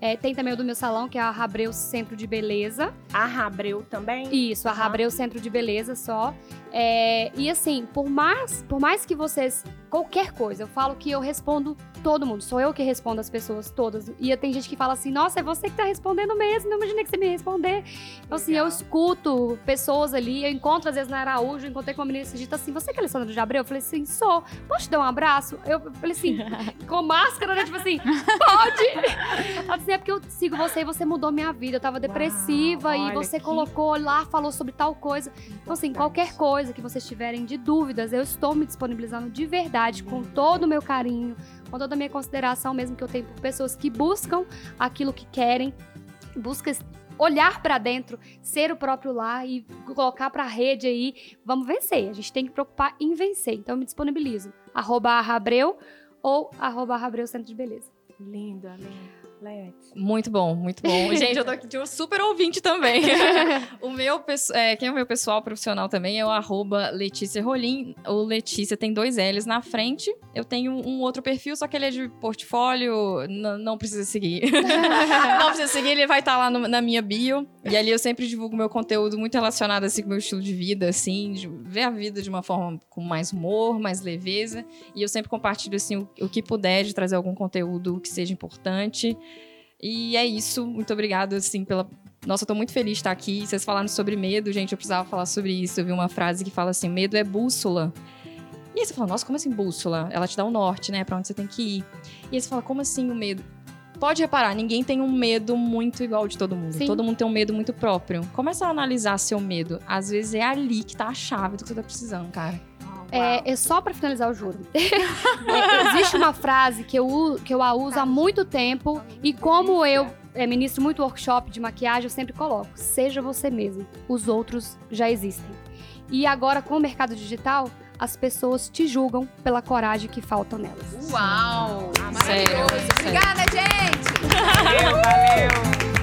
É, tem também o do meu salão, que é a Arrabreu Centro de Beleza. Arrabreu também? Isso, a Arrabreu Centro de Beleza só. É, e assim, por mais, por mais que vocês. Qualquer coisa, eu falo que eu respondo todo mundo. Sou eu que respondo as pessoas todas. E tem gente que fala assim: nossa, é você que tá respondendo mesmo. Não imaginei que você me responder. Então, assim, eu escuto pessoas ali. Eu encontro, às vezes, na Araújo. Eu encontrei com uma menina que dita assim: você que é Alessandra de Abreu? Eu falei assim: sou. Posso te dar um abraço? Eu falei assim: com máscara, né? Tipo assim, pode. Disse: é porque eu sigo você e você mudou minha vida. Eu tava depressiva Uau, e você que- colocou lá, falou sobre tal coisa. Então, assim, qualquer coisa que vocês tiverem de dúvidas, eu estou me disponibilizando de verdade, com todo o meu carinho, com toda a minha consideração mesmo que eu tenho por pessoas que buscam aquilo que querem, buscam olhar pra dentro, ser o próprio lá e colocar pra rede aí. Vamos vencer. A gente tem que preocupar em vencer. Então, eu me disponibilizo. Arroba Arrabreu ou arroba Arrabreu Centro de Beleza. Linda, linda. Muito bom, muito bom. Gente, eu tô aqui de um super ouvinte também. o meu, é, quem é o meu pessoal profissional também é o arroba Letícia Rolim. O Letícia tem dois L's na frente. Eu tenho um outro perfil, só que ele é de portfólio, não precisa seguir. não precisa seguir, ele vai estar lá no- na minha bio. E ali eu sempre divulgo meu conteúdo muito relacionado assim, com o meu estilo de vida, assim, de ver a vida de uma forma com mais humor, mais leveza. E eu sempre compartilho assim, o, o que puder de trazer algum conteúdo que seja importante. E é isso. Muito obrigado, assim, pela. Nossa, eu tô muito feliz de estar aqui. Vocês falaram sobre medo, gente. Eu precisava falar sobre isso. Eu vi uma frase que fala assim: medo é bússola. E aí você fala, nossa, como assim bússola? Ela te dá o norte, né? Pra onde você tem que ir. E aí você fala, como assim o medo? Pode reparar, ninguém tem um medo muito igual de todo mundo. Sim. Todo mundo tem um medo muito próprio. Começa a analisar seu medo. Às vezes é ali que tá a chave do que você tá precisando, cara. É, é só pra finalizar, eu juro. É, existe uma frase que eu, que eu a uso há muito tempo e como eu é, ministro muito workshop de maquiagem, eu sempre coloco: seja você mesmo. Os outros já existem. E agora, com o mercado digital, as pessoas te julgam pela coragem que falta nelas. Uau! Sério, Maravilhoso! sério. Obrigada, gente! Valeu, valeu.